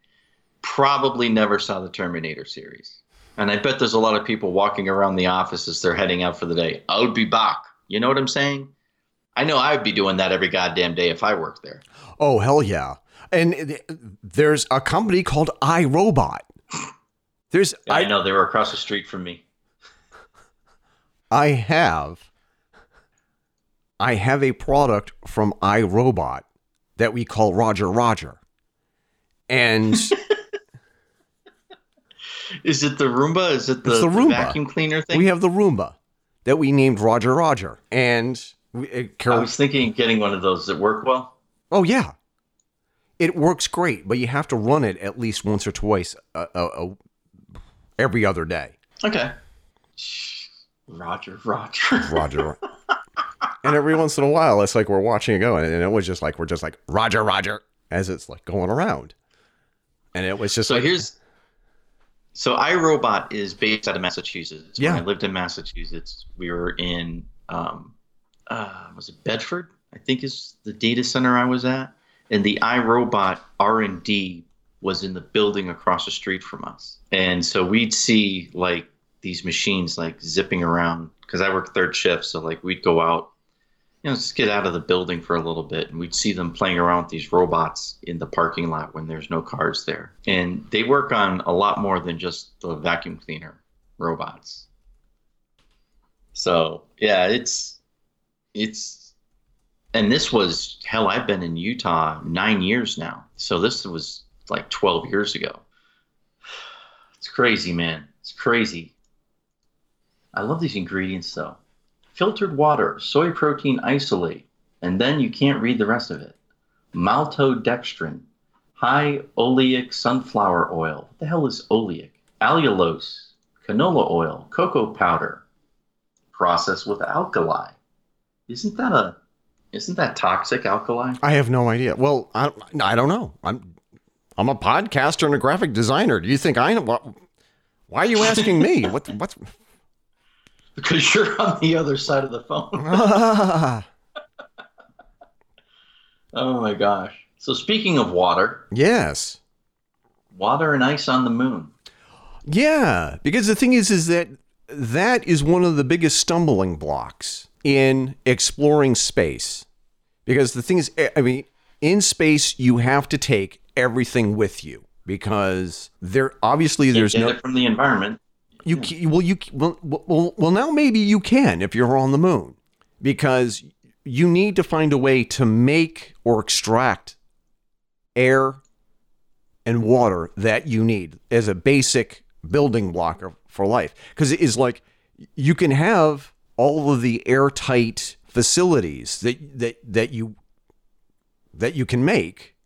probably never saw the Terminator series. And I bet there's a lot of people walking around the office as they're heading out for the day. I'll be back. You know what I'm saying? I know I would be doing that every goddamn day if I worked there. Oh hell yeah! And there's a company called iRobot. There's I, I know they were across the street from me. I have I have a product from iRobot that we call Roger Roger. And Is it the Roomba? Is it the, the the Roomba. vacuum cleaner thing? we have the Roomba that we named Roger Roger. And we, uh, I was thinking of getting one of those that work well. oh yeah, it works great, but you have to run it at least once or twice uh, uh, uh, every other day. Okay. Roger, Roger. Roger. and every once in a while, it's like we're watching it go, and it was just like we're just like Roger, Roger, as it's like going around, and it was just So like, here's so iRobot is based out of Massachusetts. Yeah. When I lived in Massachusetts, we were in um, uh, was it Bedford? I think is the data center I was at, and the iRobot R and D was in the building across the street from us, and so we'd see like these machines like zipping around because I work third shift, so like we'd go out you know, just get out of the building for a little bit, and we'd see them playing around with these robots in the parking lot when there's no cars there. And they work on a lot more than just the vacuum cleaner robots. So yeah, it's it's and this was hell. I've been in Utah nine years now, so this was like 12 years ago. It's crazy, man. It's crazy. I love these ingredients though filtered water, soy protein isolate, and then you can't read the rest of it. Maltodextrin, high oleic sunflower oil. What the hell is oleic? Allulose, canola oil, cocoa powder, processed with alkali. Isn't that a isn't that toxic alkali? I have no idea. Well, I, I don't know. I'm I'm a podcaster and a graphic designer. Do you think I know? Why are you asking me? What what's Because you're on the other side of the phone. Ah, Oh my gosh. So speaking of water, yes. water and ice on the moon. Yeah, because the thing is, is that that is one of the biggest stumbling blocks in exploring space. Because the thing is, I mean, in space you have to take everything with you because there obviously there's no from the environment. You ca- well you well, well well now maybe you can if you're on the moon because you need to find a way to make or extract air and water that you need as a basic building block for life. Because it is like you can have all of the airtight facilities that that that you that you can make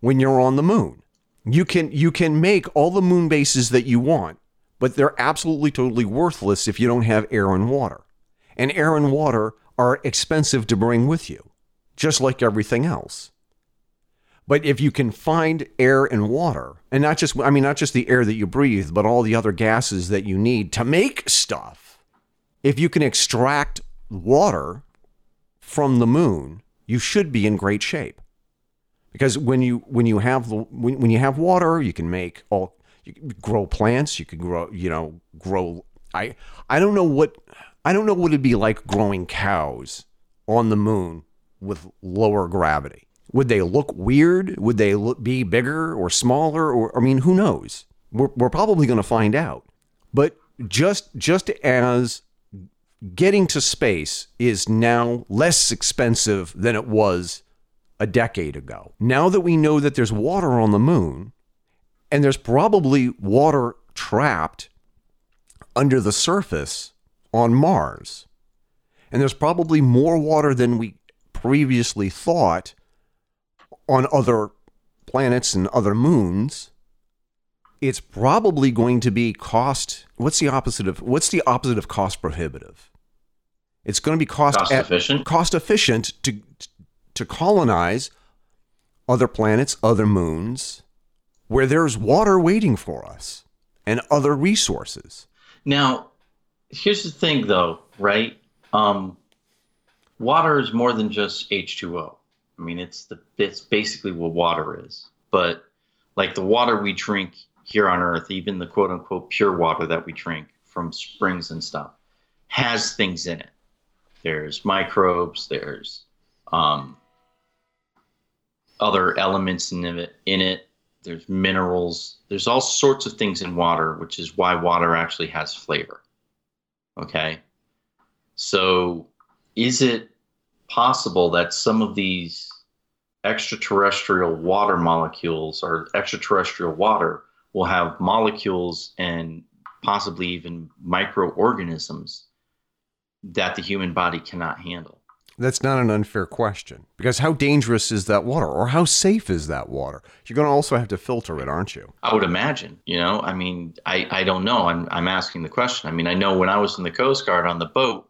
when you're on the moon. You can you can make all the moon bases that you want but they're absolutely totally worthless if you don't have air and water. And air and water are expensive to bring with you, just like everything else. But if you can find air and water, and not just I mean not just the air that you breathe, but all the other gases that you need to make stuff. If you can extract water from the moon, you should be in great shape. Because when you when you have when, when you have water, you can make all you grow plants, you can grow, you know, grow I I don't know what I don't know what it'd be like growing cows on the moon with lower gravity. Would they look weird? Would they look, be bigger or smaller or I mean, who knows? We're we're probably going to find out. But just just as getting to space is now less expensive than it was a decade ago. Now that we know that there's water on the moon, and there's probably water trapped under the surface on Mars. And there's probably more water than we previously thought on other planets and other moons. It's probably going to be cost what's the opposite of what's the opposite of cost prohibitive? It's going to be cost, Cost efficient? cost efficient to to colonize other planets, other moons, where there's water waiting for us and other resources. Now, here's the thing, though, right? Um, water is more than just H2O. I mean, it's the it's basically what water is. But like the water we drink here on Earth, even the quote unquote pure water that we drink from springs and stuff, has things in it. There's microbes. There's um, other elements in it. In it, there's minerals. There's all sorts of things in water, which is why water actually has flavor. Okay, so is it possible that some of these extraterrestrial water molecules or extraterrestrial water will have molecules and possibly even microorganisms that the human body cannot handle. That's not an unfair question because how dangerous is that water or how safe is that water? You're going to also have to filter it, aren't you? I would imagine, you know, I mean, I, I don't know. I'm, I'm asking the question. I mean, I know when I was in the Coast Guard on the boat,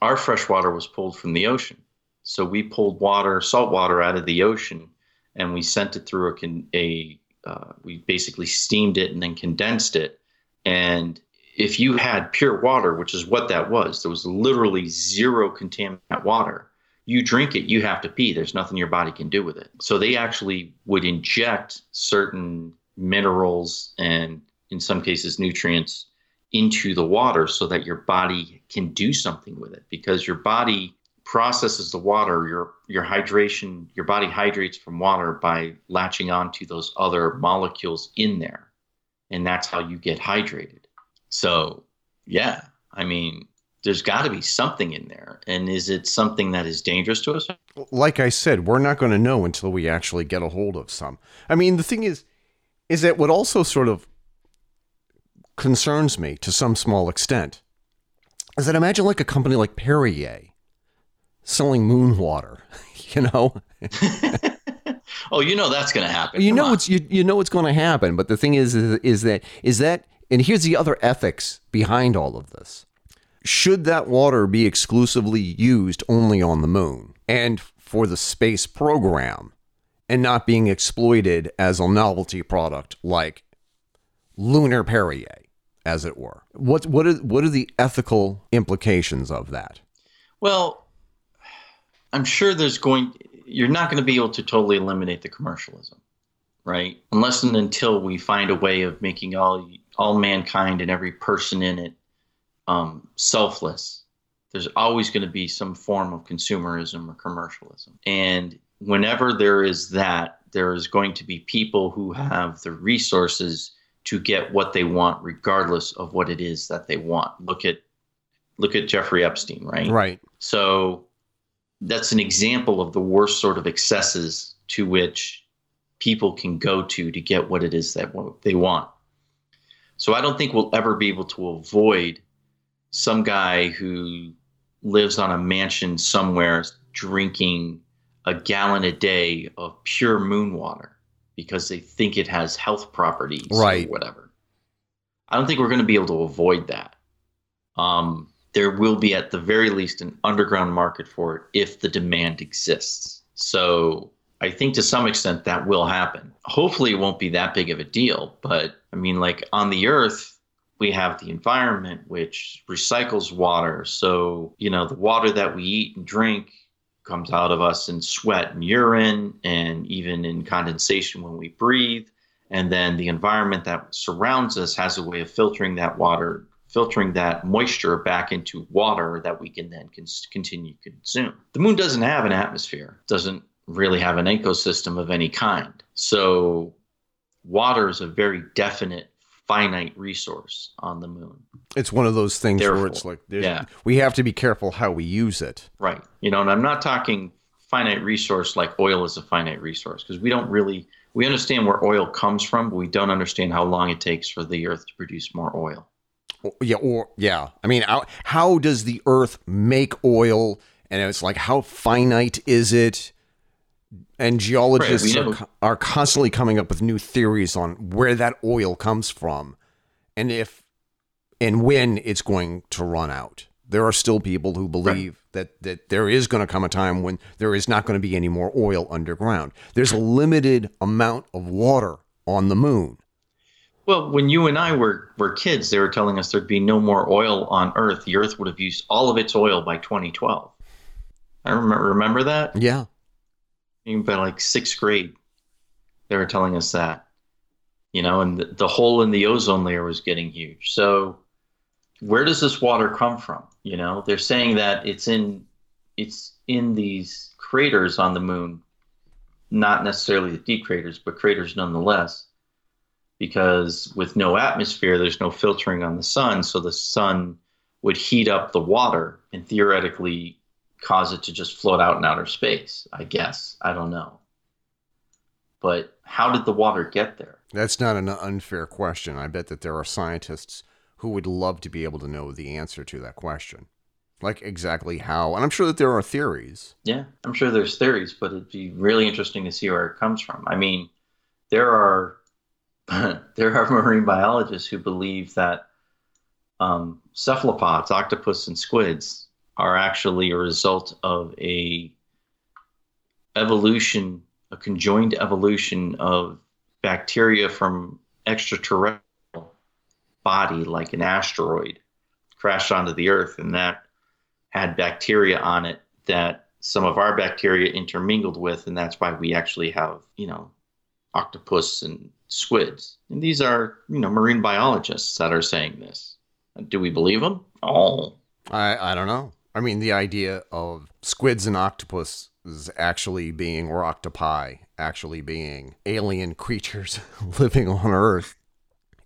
our fresh water was pulled from the ocean. So we pulled water, salt water out of the ocean and we sent it through a, a uh, we basically steamed it and then condensed it. And if you had pure water, which is what that was, there was literally zero contaminant water. You drink it, you have to pee. There's nothing your body can do with it. So they actually would inject certain minerals and, in some cases, nutrients into the water so that your body can do something with it because your body processes the water your your hydration your body hydrates from water by latching onto those other molecules in there and that's how you get hydrated so yeah i mean there's got to be something in there and is it something that is dangerous to us Like I said, we're not going to know until we actually get a hold of some. I mean, the thing is, is that what also sort of concerns me to some small extent is that imagine like a company like Perrier selling moon water, you know? oh you know that's going to happen you Come know on. it's you, you know what's going to happen but the thing is, is is that is that and here's the other ethics behind all of this should that water be exclusively used only on the moon and for the space program and not being exploited as a novelty product like lunar perrier as it were what what are what are the ethical implications of that Well, I'm sure there's going. You're not going to be able to totally eliminate the commercialism, right? Unless and until we find a way of making all all mankind and every person in it um, selfless. There's always going to be some form of consumerism or commercialism, and whenever there is that, there is going to be people who have the resources to get what they want, regardless of what it is that they want. Look at look at Jeffrey Epstein, right? right So that's an example of the worst sort of excesses to which people can go to to get what it is that they want. So I don't think we'll ever be able to avoid some guy who lives on a mansion somewhere drinking a gallon a day of pure moon water because they think it has health properties Right. or whatever. I don't think we're going to be able to avoid that. Um, there will be, at the very least, an underground market for it if the demand exists. So I think to some extent that will happen. Hopefully, it won't be that big of a deal. But I mean, like on the Earth, we have the environment which recycles water. So, you know, the water that we eat and drink comes out of us in sweat and urine and even in condensation when we breathe. And then the environment that surrounds us has a way of filtering that water, filtering that moisture back into water that we can then cons- continue to consume. The moon doesn't have an atmosphere, doesn't really have an ecosystem of any kind. So, water is a very definite, finite resource on the moon. it's one of those things where it's like yeah. we have to be careful how we use it Right. You know, and I'm not talking finite resource like oil is a finite resource because we don't really we understand where oil comes from, but we don't understand how long it takes for the earth to produce more oil. Yeah, or yeah. I mean, how, how does the earth make oil? And it's like, how finite is it? And geologists Right, are, are constantly coming up with new theories on where that oil comes from, and if and when it's going to run out. There are still people who believe that that there is going to come a time when there is not going to be any more oil underground. There's a limited amount of water on the moon. Well, when you and I were, were kids, they were telling us there'd be no more oil on Earth. The Earth would have used all of its oil by 2012. I remember remember that Yeah. Even by like sixth grade, they were telling us that. You know, and the, the hole in the ozone layer was getting huge. So, where does this water come from? You know, they're saying that it's in it's in these craters on the moon, not necessarily the deep craters, but craters nonetheless. Because with no atmosphere, there's no filtering on the sun, so the sun would heat up the water and theoretically cause it to just float out in outer space. I guess I don't know. But how did the water get there? That's not an unfair question. I bet that there are scientists who would love to be able to know the answer to that question. Like exactly how. And I'm sure that there are theories. Yeah, I'm sure there's theories, but it'd be really interesting to see where it comes from. I mean, there are there are marine biologists who believe that um, cephalopods, octopus, and squids are actually a result of a evolution, a conjoined evolution of bacteria from extraterrestrial body, like an asteroid, crashed onto the Earth, and that had bacteria on it that some of our bacteria intermingled with, and that's why we actually have, you know, octopus and squids. And these are, you know, marine biologists that are saying this. Do we believe them? Oh, I, I don't know. I mean, the idea of squids and octopus actually being, or octopi actually being alien creatures living on Earth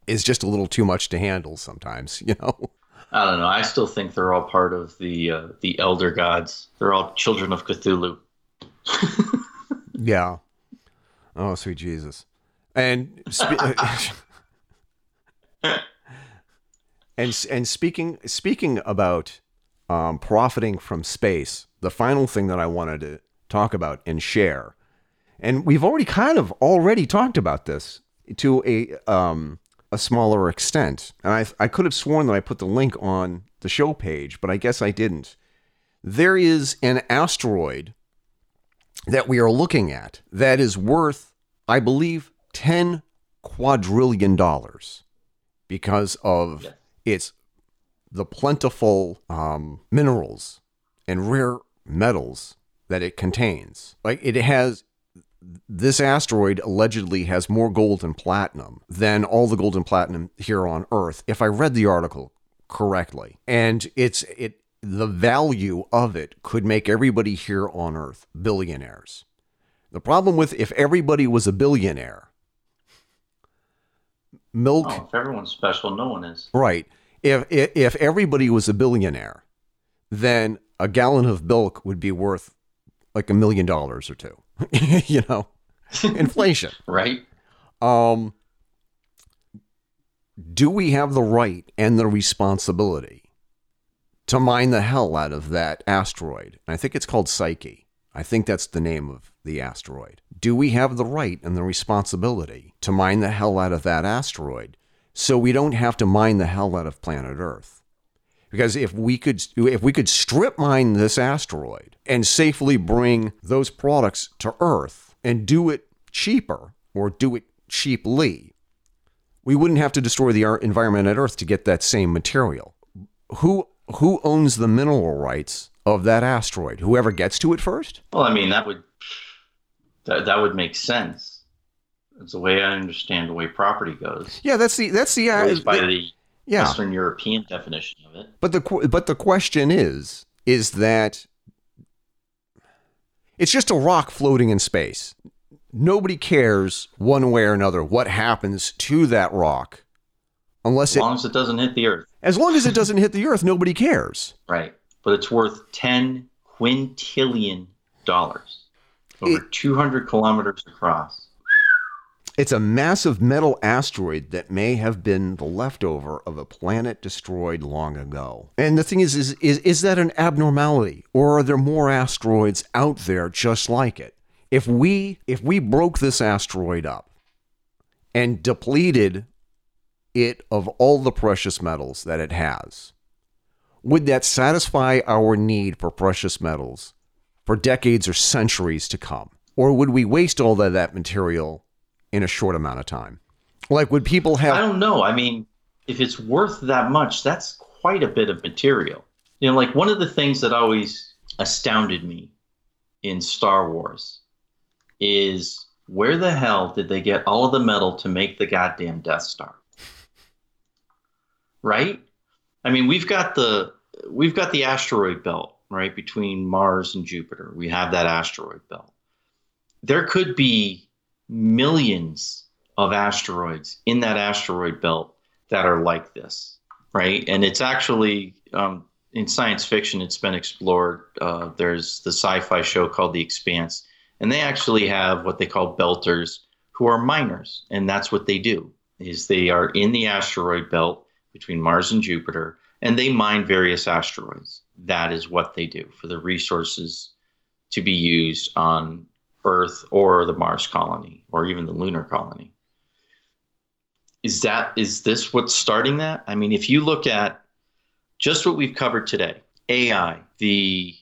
is just a little too much to handle sometimes, you know? I don't know. I still think they're all part of the uh, the elder gods. They're all children of Cthulhu. Yeah. Oh, sweet Jesus. And spe- and and speaking speaking about um, profiting from space, the final thing that I wanted to talk about and share, and we've already kind of already talked about this to a um, a smaller extent, and I I could have sworn that I put the link on the show page, but I guess I didn't. There is an asteroid that we are looking at that is worth, I believe, 10 quadrillion dollars because of its the plentiful um, minerals and rare metals that it contains. Like it has this asteroid allegedly has more gold and platinum than all the gold and platinum here on Earth, if I read the article correctly. And it's it the value of it could make everybody here on Earth billionaires. The problem with if everybody was a billionaire, milk Oh, if everyone's special, no one is. Right. If, if if everybody was a billionaire, then a gallon of milk would be worth like a million dollars or two. you know, inflation. Right? Um, do we have the right and the responsibility to mine the hell out of that asteroid? I think it's called Psyche. I think that's the name of the asteroid. Do we have the right and the responsibility to mine the hell out of that asteroid so we don't have to mine the hell out of planet Earth? Because if we could if we could strip mine this asteroid and safely bring those products to Earth and do it cheaper or do it cheaply, we wouldn't have to destroy the environment at Earth to get that same material. Who who owns the mineral rights of that asteroid? Whoever gets to it first? Well, I mean, that would that, that would make sense. It's the way I understand the way property goes. Yeah, that's the that's the uh, by the yeah. Western European definition of it. But the but the question is is that it's just a rock floating in space. Nobody cares one way or another what happens to that rock unless As it long as it doesn't hit the earth. as long as it doesn't hit the earth nobody cares. Right. But it's worth 10 quintillion dollars, over It- 200 kilometers across. It's a massive metal asteroid that may have been the leftover of a planet destroyed long ago. And the thing is, is, is, is that an abnormality? Or are there more asteroids out there just like it? If we if we broke this asteroid up and depleted it of all the precious metals that it has, would that satisfy our need for precious metals for decades or centuries to come? Or would we waste all of that material in a short amount of time? Like, would people have? I don't know. I mean, if it's worth that much, that's quite a bit of material. You know, like one of the things that always astounded me in Star Wars is where the hell did they get all of the metal to make the goddamn Death Star? Right? I mean, we've got the we've got the asteroid belt, right, between Mars and Jupiter. We have that asteroid belt. There could be millions of asteroids in that asteroid belt that are like this, right? And it's actually um, in science fiction, it's been explored. Uh, there's the sci-fi show called The Expanse, and they actually have what they call belters, who are miners, and that's what they do. Is they are in the asteroid belt between Mars and Jupiter, and they mine various asteroids. That is what they do for the resources to be used on Earth or the Mars colony or even the lunar colony. Is that is this what's starting that? I mean, if you look at just what we've covered today, AI, the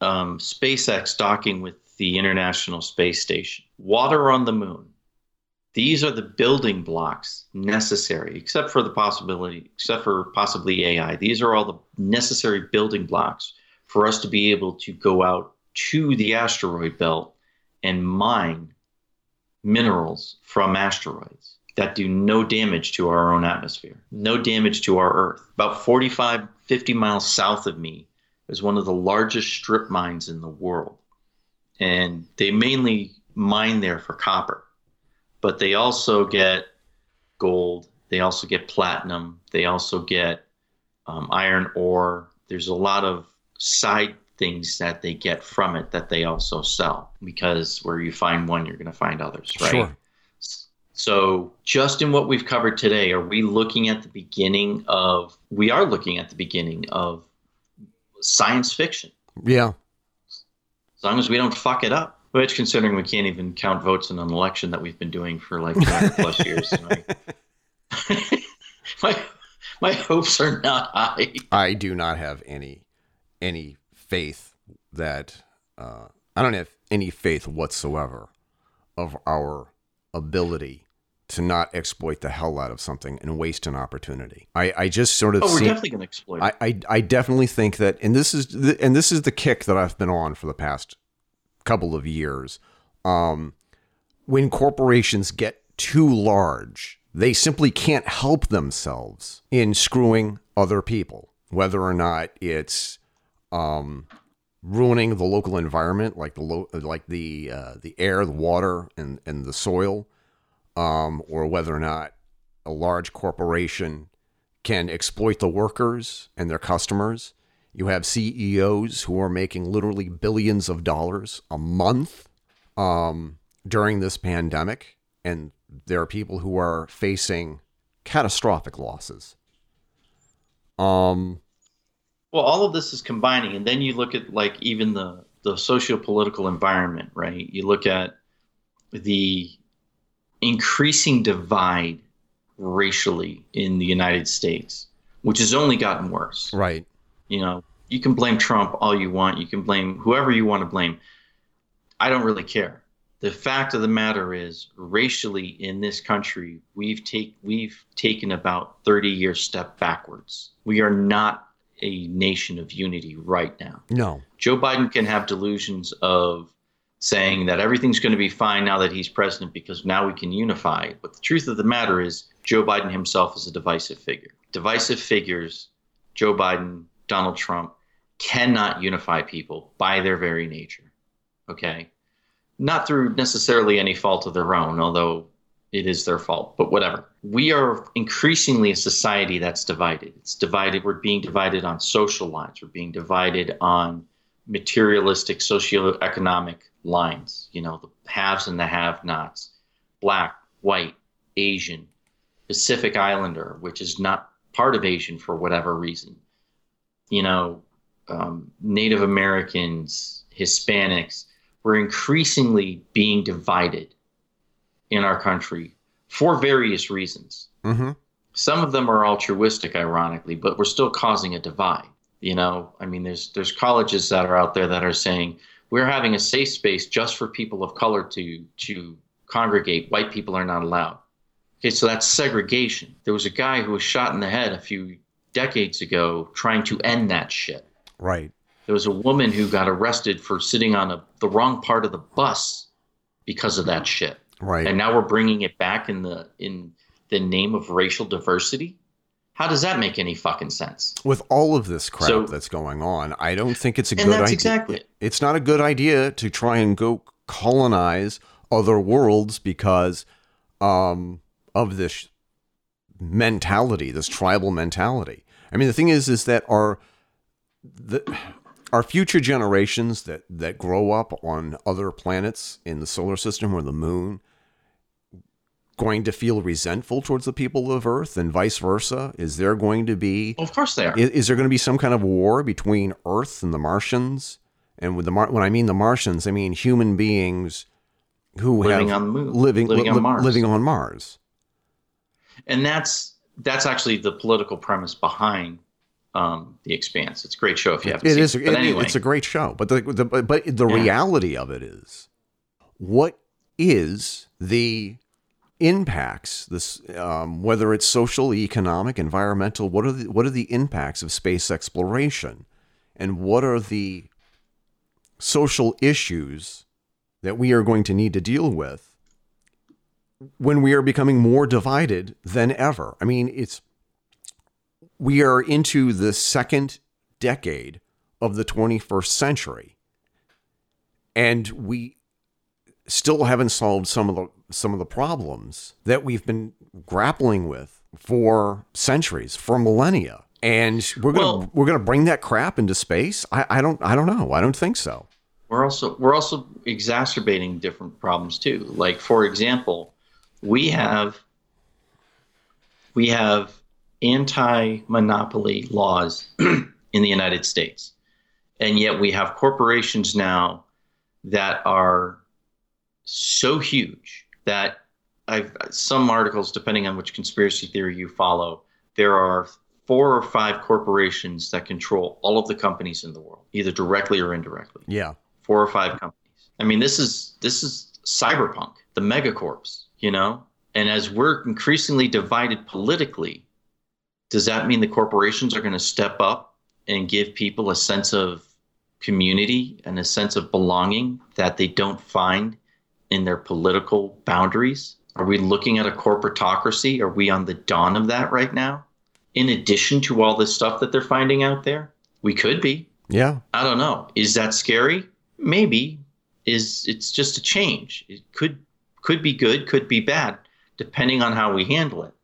um, SpaceX docking with the International Space Station, water on the moon. These are the building blocks necessary, except for the possibility, except for possibly AI. These are all the necessary building blocks for us to be able to go out to the asteroid belt and mine minerals from asteroids that do no damage to our own atmosphere, no damage to our Earth. About 45, 50 miles south of me is one of the largest strip mines in the world. And they mainly mine there for copper, but they also get gold, they also get platinum, they also get um, iron ore. There's a lot of side things that they get from it that they also sell because where you find one, you're going to find others, right? Sure. So, just in what we've covered today, are we looking at the beginning of, we are looking at the beginning of science fiction, Yeah. as long as we don't fuck it up. Which, considering we can't even count votes in an election that we've been doing for like 200 plus years, my, my hopes are not high. I do not have any any faith that uh, I don't have any faith whatsoever of our ability to not exploit the hell out of something and waste an opportunity. I, I just sort of Oh, we're see, definitely going to exploit. I, it. I I definitely think that, and this is the, and this is the kick that I've been on for the past couple of years. Um, when corporations get too large, they simply can't help themselves in screwing other people, whether or not it's um, ruining the local environment, like the lo- like the uh, the air, the water, and and the soil, um, or whether or not a large corporation can exploit the workers and their customers. You have CEOs who are making literally billions of dollars a month um, during this pandemic, and there are people who are facing catastrophic losses. Um, well, all of this is combining, and then you look at like even the the socio-political environment, right? You look at the increasing divide racially in the United States, which has only gotten worse. right. You know, you can blame Trump all you want, you can blame whoever you want to blame. I don't really care. The fact of the matter is, racially in this country, we've take we've taken about 30 years step backwards. We are not a nation of unity right now. No. Joe Biden can have delusions of saying that everything's going to be fine now that he's president because now we can unify. But the truth of the matter is, Joe Biden himself is a divisive figure. Divisive figures, Joe Biden, Donald Trump, cannot unify people by their very nature. Okay? Not through necessarily any fault of their own, although it is their fault, but whatever. We are increasingly a society that's divided. It's divided. We're being divided on social lines. We're being divided on materialistic socioeconomic lines. You know, the haves and the have-nots, black, white, Asian, Pacific Islander, which is not part of Asian for whatever reason. You know, um, Native Americans, Hispanics, we're increasingly being divided in our country for various reasons. Mm-hmm. Some of them are altruistic, ironically, but we're still causing a divide. You know, I mean, there's there's colleges that are out there that are saying we're having a safe space just for people of color to to congregate. White people are not allowed. Okay, so that's segregation. There was a guy who was shot in the head a few decades ago trying to end that shit. Right. There was a woman who got arrested for sitting on a, the wrong part of the bus because of that shit. Right. And now we're bringing it back in the in the name of racial diversity. How does that make any fucking sense? With all of this crap So- that's going on, I don't think it's a And good that's idea. exactly it. It's not a good idea to try and go colonize other worlds because um, of this mentality, this tribal mentality. I mean, the thing is, is that our the our future generations that that grow up on other planets in the solar system or the moon going to feel resentful towards the people of Earth and vice versa? Is there going to be Well, of course they are. is, is there going to be some kind of war between Earth and the Martians? And with the Mar- when I mean the Martians, I mean human beings who Living have on the moon, living living li- on Mars. living on Mars. and that's that's actually the political premise behind um, the Expanse. It's a great show if you haven't It seen is. it. It, anyway, it's a great show, but the, the but but the Yeah. reality of it is, what is the impacts? This um, whether it's social, economic, environmental. What are the what are the impacts of space exploration, and what are the social issues that we are going to need to deal with when we are becoming more divided than ever? I mean, it's we are into the second decade of the 21st century and we still haven't solved some of the some of the problems that we've been grappling with for centuries for millennia. And we're gonna Well- we're gonna bring that crap into space? I, I don't i don't know. I don't think so. We're also we're also exacerbating different problems too. Like for example, we have we have anti-monopoly laws in the United States, and yet we have corporations now that are so huge that I've some articles, depending on which conspiracy theory you follow, there are four or five corporations that control all of the companies in the world, either directly or indirectly yeah four or five companies. I mean, this is this is cyberpunk, the megacorps, you know. And as we're increasingly divided politically, does that mean the corporations are going to step up and give people a sense of community and a sense of belonging that they don't find in their political boundaries? Are we looking at a corporatocracy? Are we on the dawn of that right now? In addition to all this stuff that they're finding out there, we could be. yeah I don't know. Is that scary? Maybe. Is it's just a change. It could could be good, could be bad, depending on how we handle it.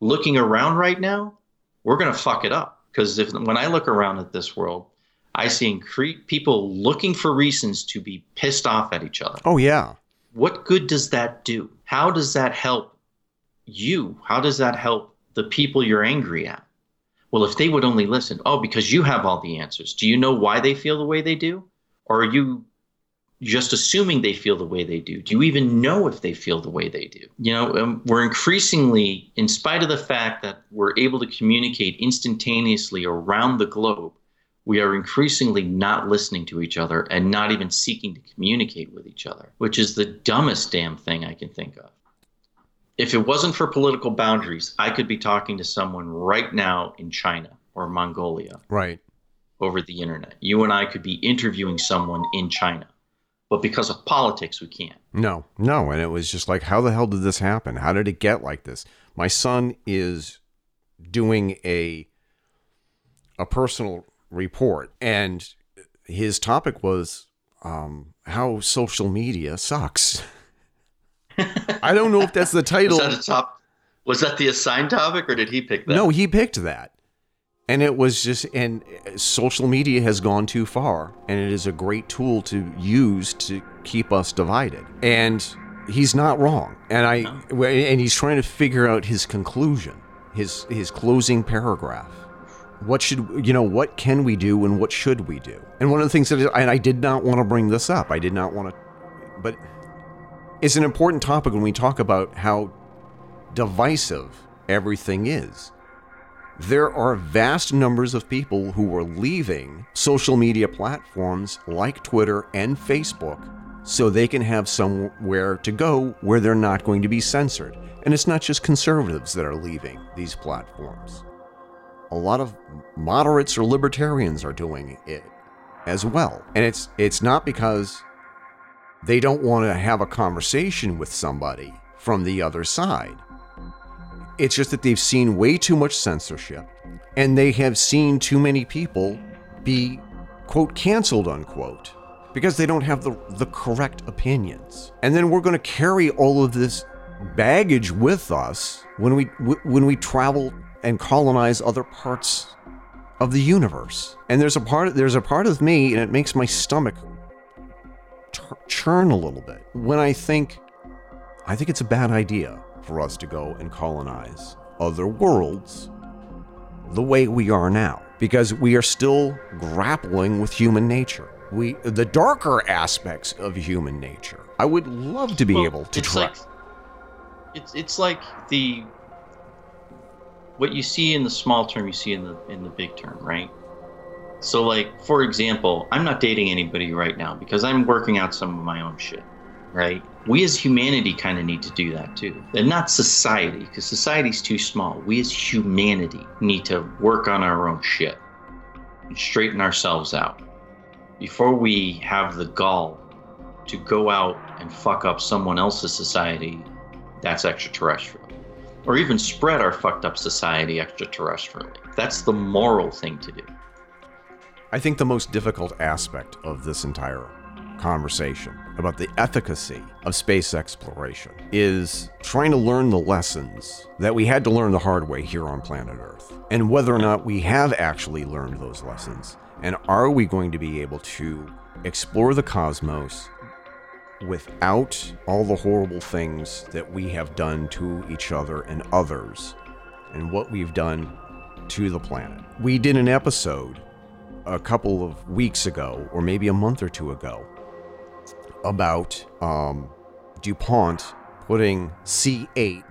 Looking around right now, we're gonna fuck it up because if when I look around at this world, I see incre- people looking for reasons to be pissed off at each other. oh yeah What good does that do? How does that help you? How does that help the people you're angry at? Well, if they would only listen, oh, because you have all the answers. Do you know why they feel the way they do? Or are you just assuming they feel the way they do? Do you even know if they feel the way they do? You know, um, we're increasingly, in spite of the fact that we're able to communicate instantaneously around the globe, we are increasingly not listening to each other and not even seeking to communicate with each other, which is the dumbest damn thing I can think of. If it wasn't for political boundaries, I could be talking to someone right now in China or Mongolia right over the internet. You and I could be interviewing someone in China. But because of politics, we can't. No, no. And it was just like, how the hell did this happen? How did it get like this? My son is doing a a personal report, and his topic was um, how social media sucks. I don't know if that's the title. Was that top? Was that the assigned topic, or did he pick that? No, he picked that. And it was just, and social media has gone too far, and it is a great tool to use to keep us divided. And he's not wrong. And I, and he's trying to figure out his conclusion, his his closing paragraph. What should you know? What can we do, and what should we do? And one of the things that, and I did not want to bring this up. I did not want to, but it's an important topic when we talk about how divisive everything is. There are vast numbers of people who are leaving social media platforms like Twitter and Facebook so they can have somewhere to go where they're not going to be censored. And it's not just conservatives that are leaving these platforms. A lot of moderates or libertarians are doing it as well. And it's it's not because they don't want to have a conversation with somebody from the other side. It's just that they've seen way too much censorship and they have seen too many people be, quote, canceled, unquote, because they don't have the, the correct opinions. And then we're going to carry all of this baggage with us when we when we travel and colonize other parts of the universe. And there's a part there's a part of me and it makes my stomach churn a little bit when I think I think it's a bad idea for us to go and colonize other worlds the way we are now because we are still grappling with human nature. We the darker aspects of human nature. I would love to be well, able to try. Like, it's it's like the what you see in the small term, you see in the in the big term, right? So, like for example, I'm not dating anybody right now because I'm working out some of my own shit right? We as humanity kind of need to do that too. And not society, because society's too small. We as humanity need to work on our own shit and straighten ourselves out before we have the gall to go out and fuck up someone else's society that's extraterrestrial. Or even spread our fucked up society extraterrestrially. That's the moral thing to do. I think the most difficult aspect of this entire conversation about the efficacy of space exploration is trying to learn the lessons that we had to learn the hard way here on planet Earth, and whether or not we have actually learned those lessons, and are we going to be able to explore the cosmos without all the horrible things that we have done to each other and others, and what we've done to the planet. We did an episode a couple of weeks ago, or maybe a month or two ago, about um, DuPont putting C8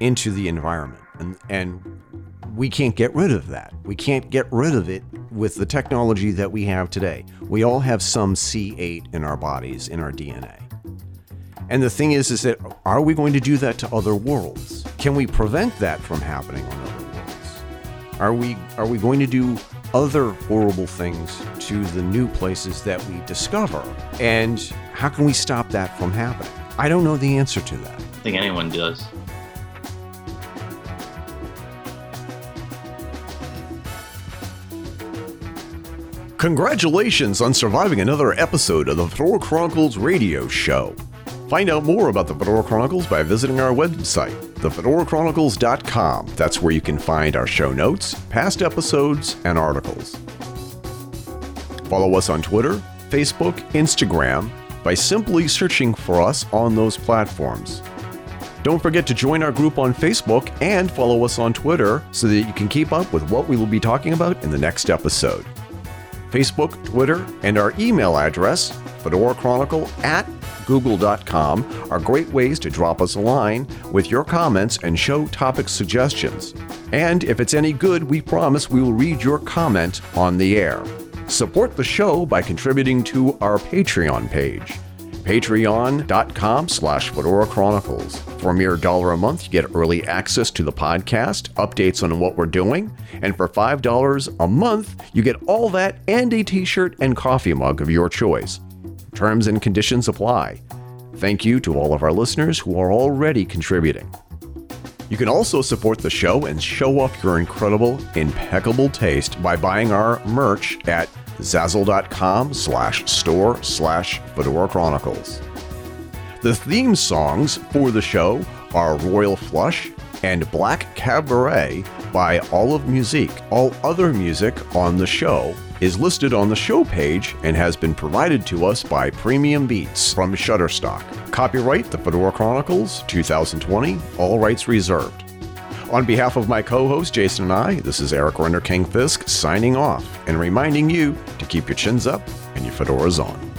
into the environment. And, and we can't get rid of that. We can't get rid of it with the technology that we have today. We all have some C8 in our bodies, in our DNA. And the thing is, is that are we going to do that to other worlds? Can we prevent that from happening on other worlds? Are we are we going to do other horrible things to the new places that we discover? And how can we stop that from happening? I don't know the answer to that. I think anyone does. Congratulations on surviving another episode of the Fedora Chronicles radio show. Find out more about the Fedora Chronicles by visiting our website, thefedorachronicles.com. That's where you can find our show notes, past episodes, and articles. Follow us on Twitter, Facebook, Instagram by simply searching for us on those platforms. Don't forget to join our group on Facebook and follow us on Twitter so that you can keep up with what we will be talking about in the next episode. Facebook, Twitter, and our email address, fedorachronicle at google.com are great ways to drop us a line with your comments and show topic suggestions. And if it's any good, we promise we will read your comment on the air. Support the show by contributing to our Patreon page patreon.com slash fedora chronicles for a mere dollar a month you get early access to the podcast updates on what we're doing and for $5 a month you get all that and a t-shirt and coffee mug of your choice Terms and conditions apply. Thank you to all of our listeners who are already contributing. You can also support the show and show off your incredible, impeccable taste by buying our merch at zazzle.com slash store slash Fedora Chronicles. The theme songs for the show are Royal Flush and Black Cabaret by Olive Musique. All other music on the show is listed on the show page and has been provided to us by Premium Beats from Shutterstock. Copyright The Fedora Chronicles 2020, all rights reserved. On behalf of my co host Jason and I, this is Eric Renner King Fisk signing off and reminding you to keep your chins up and your fedoras on.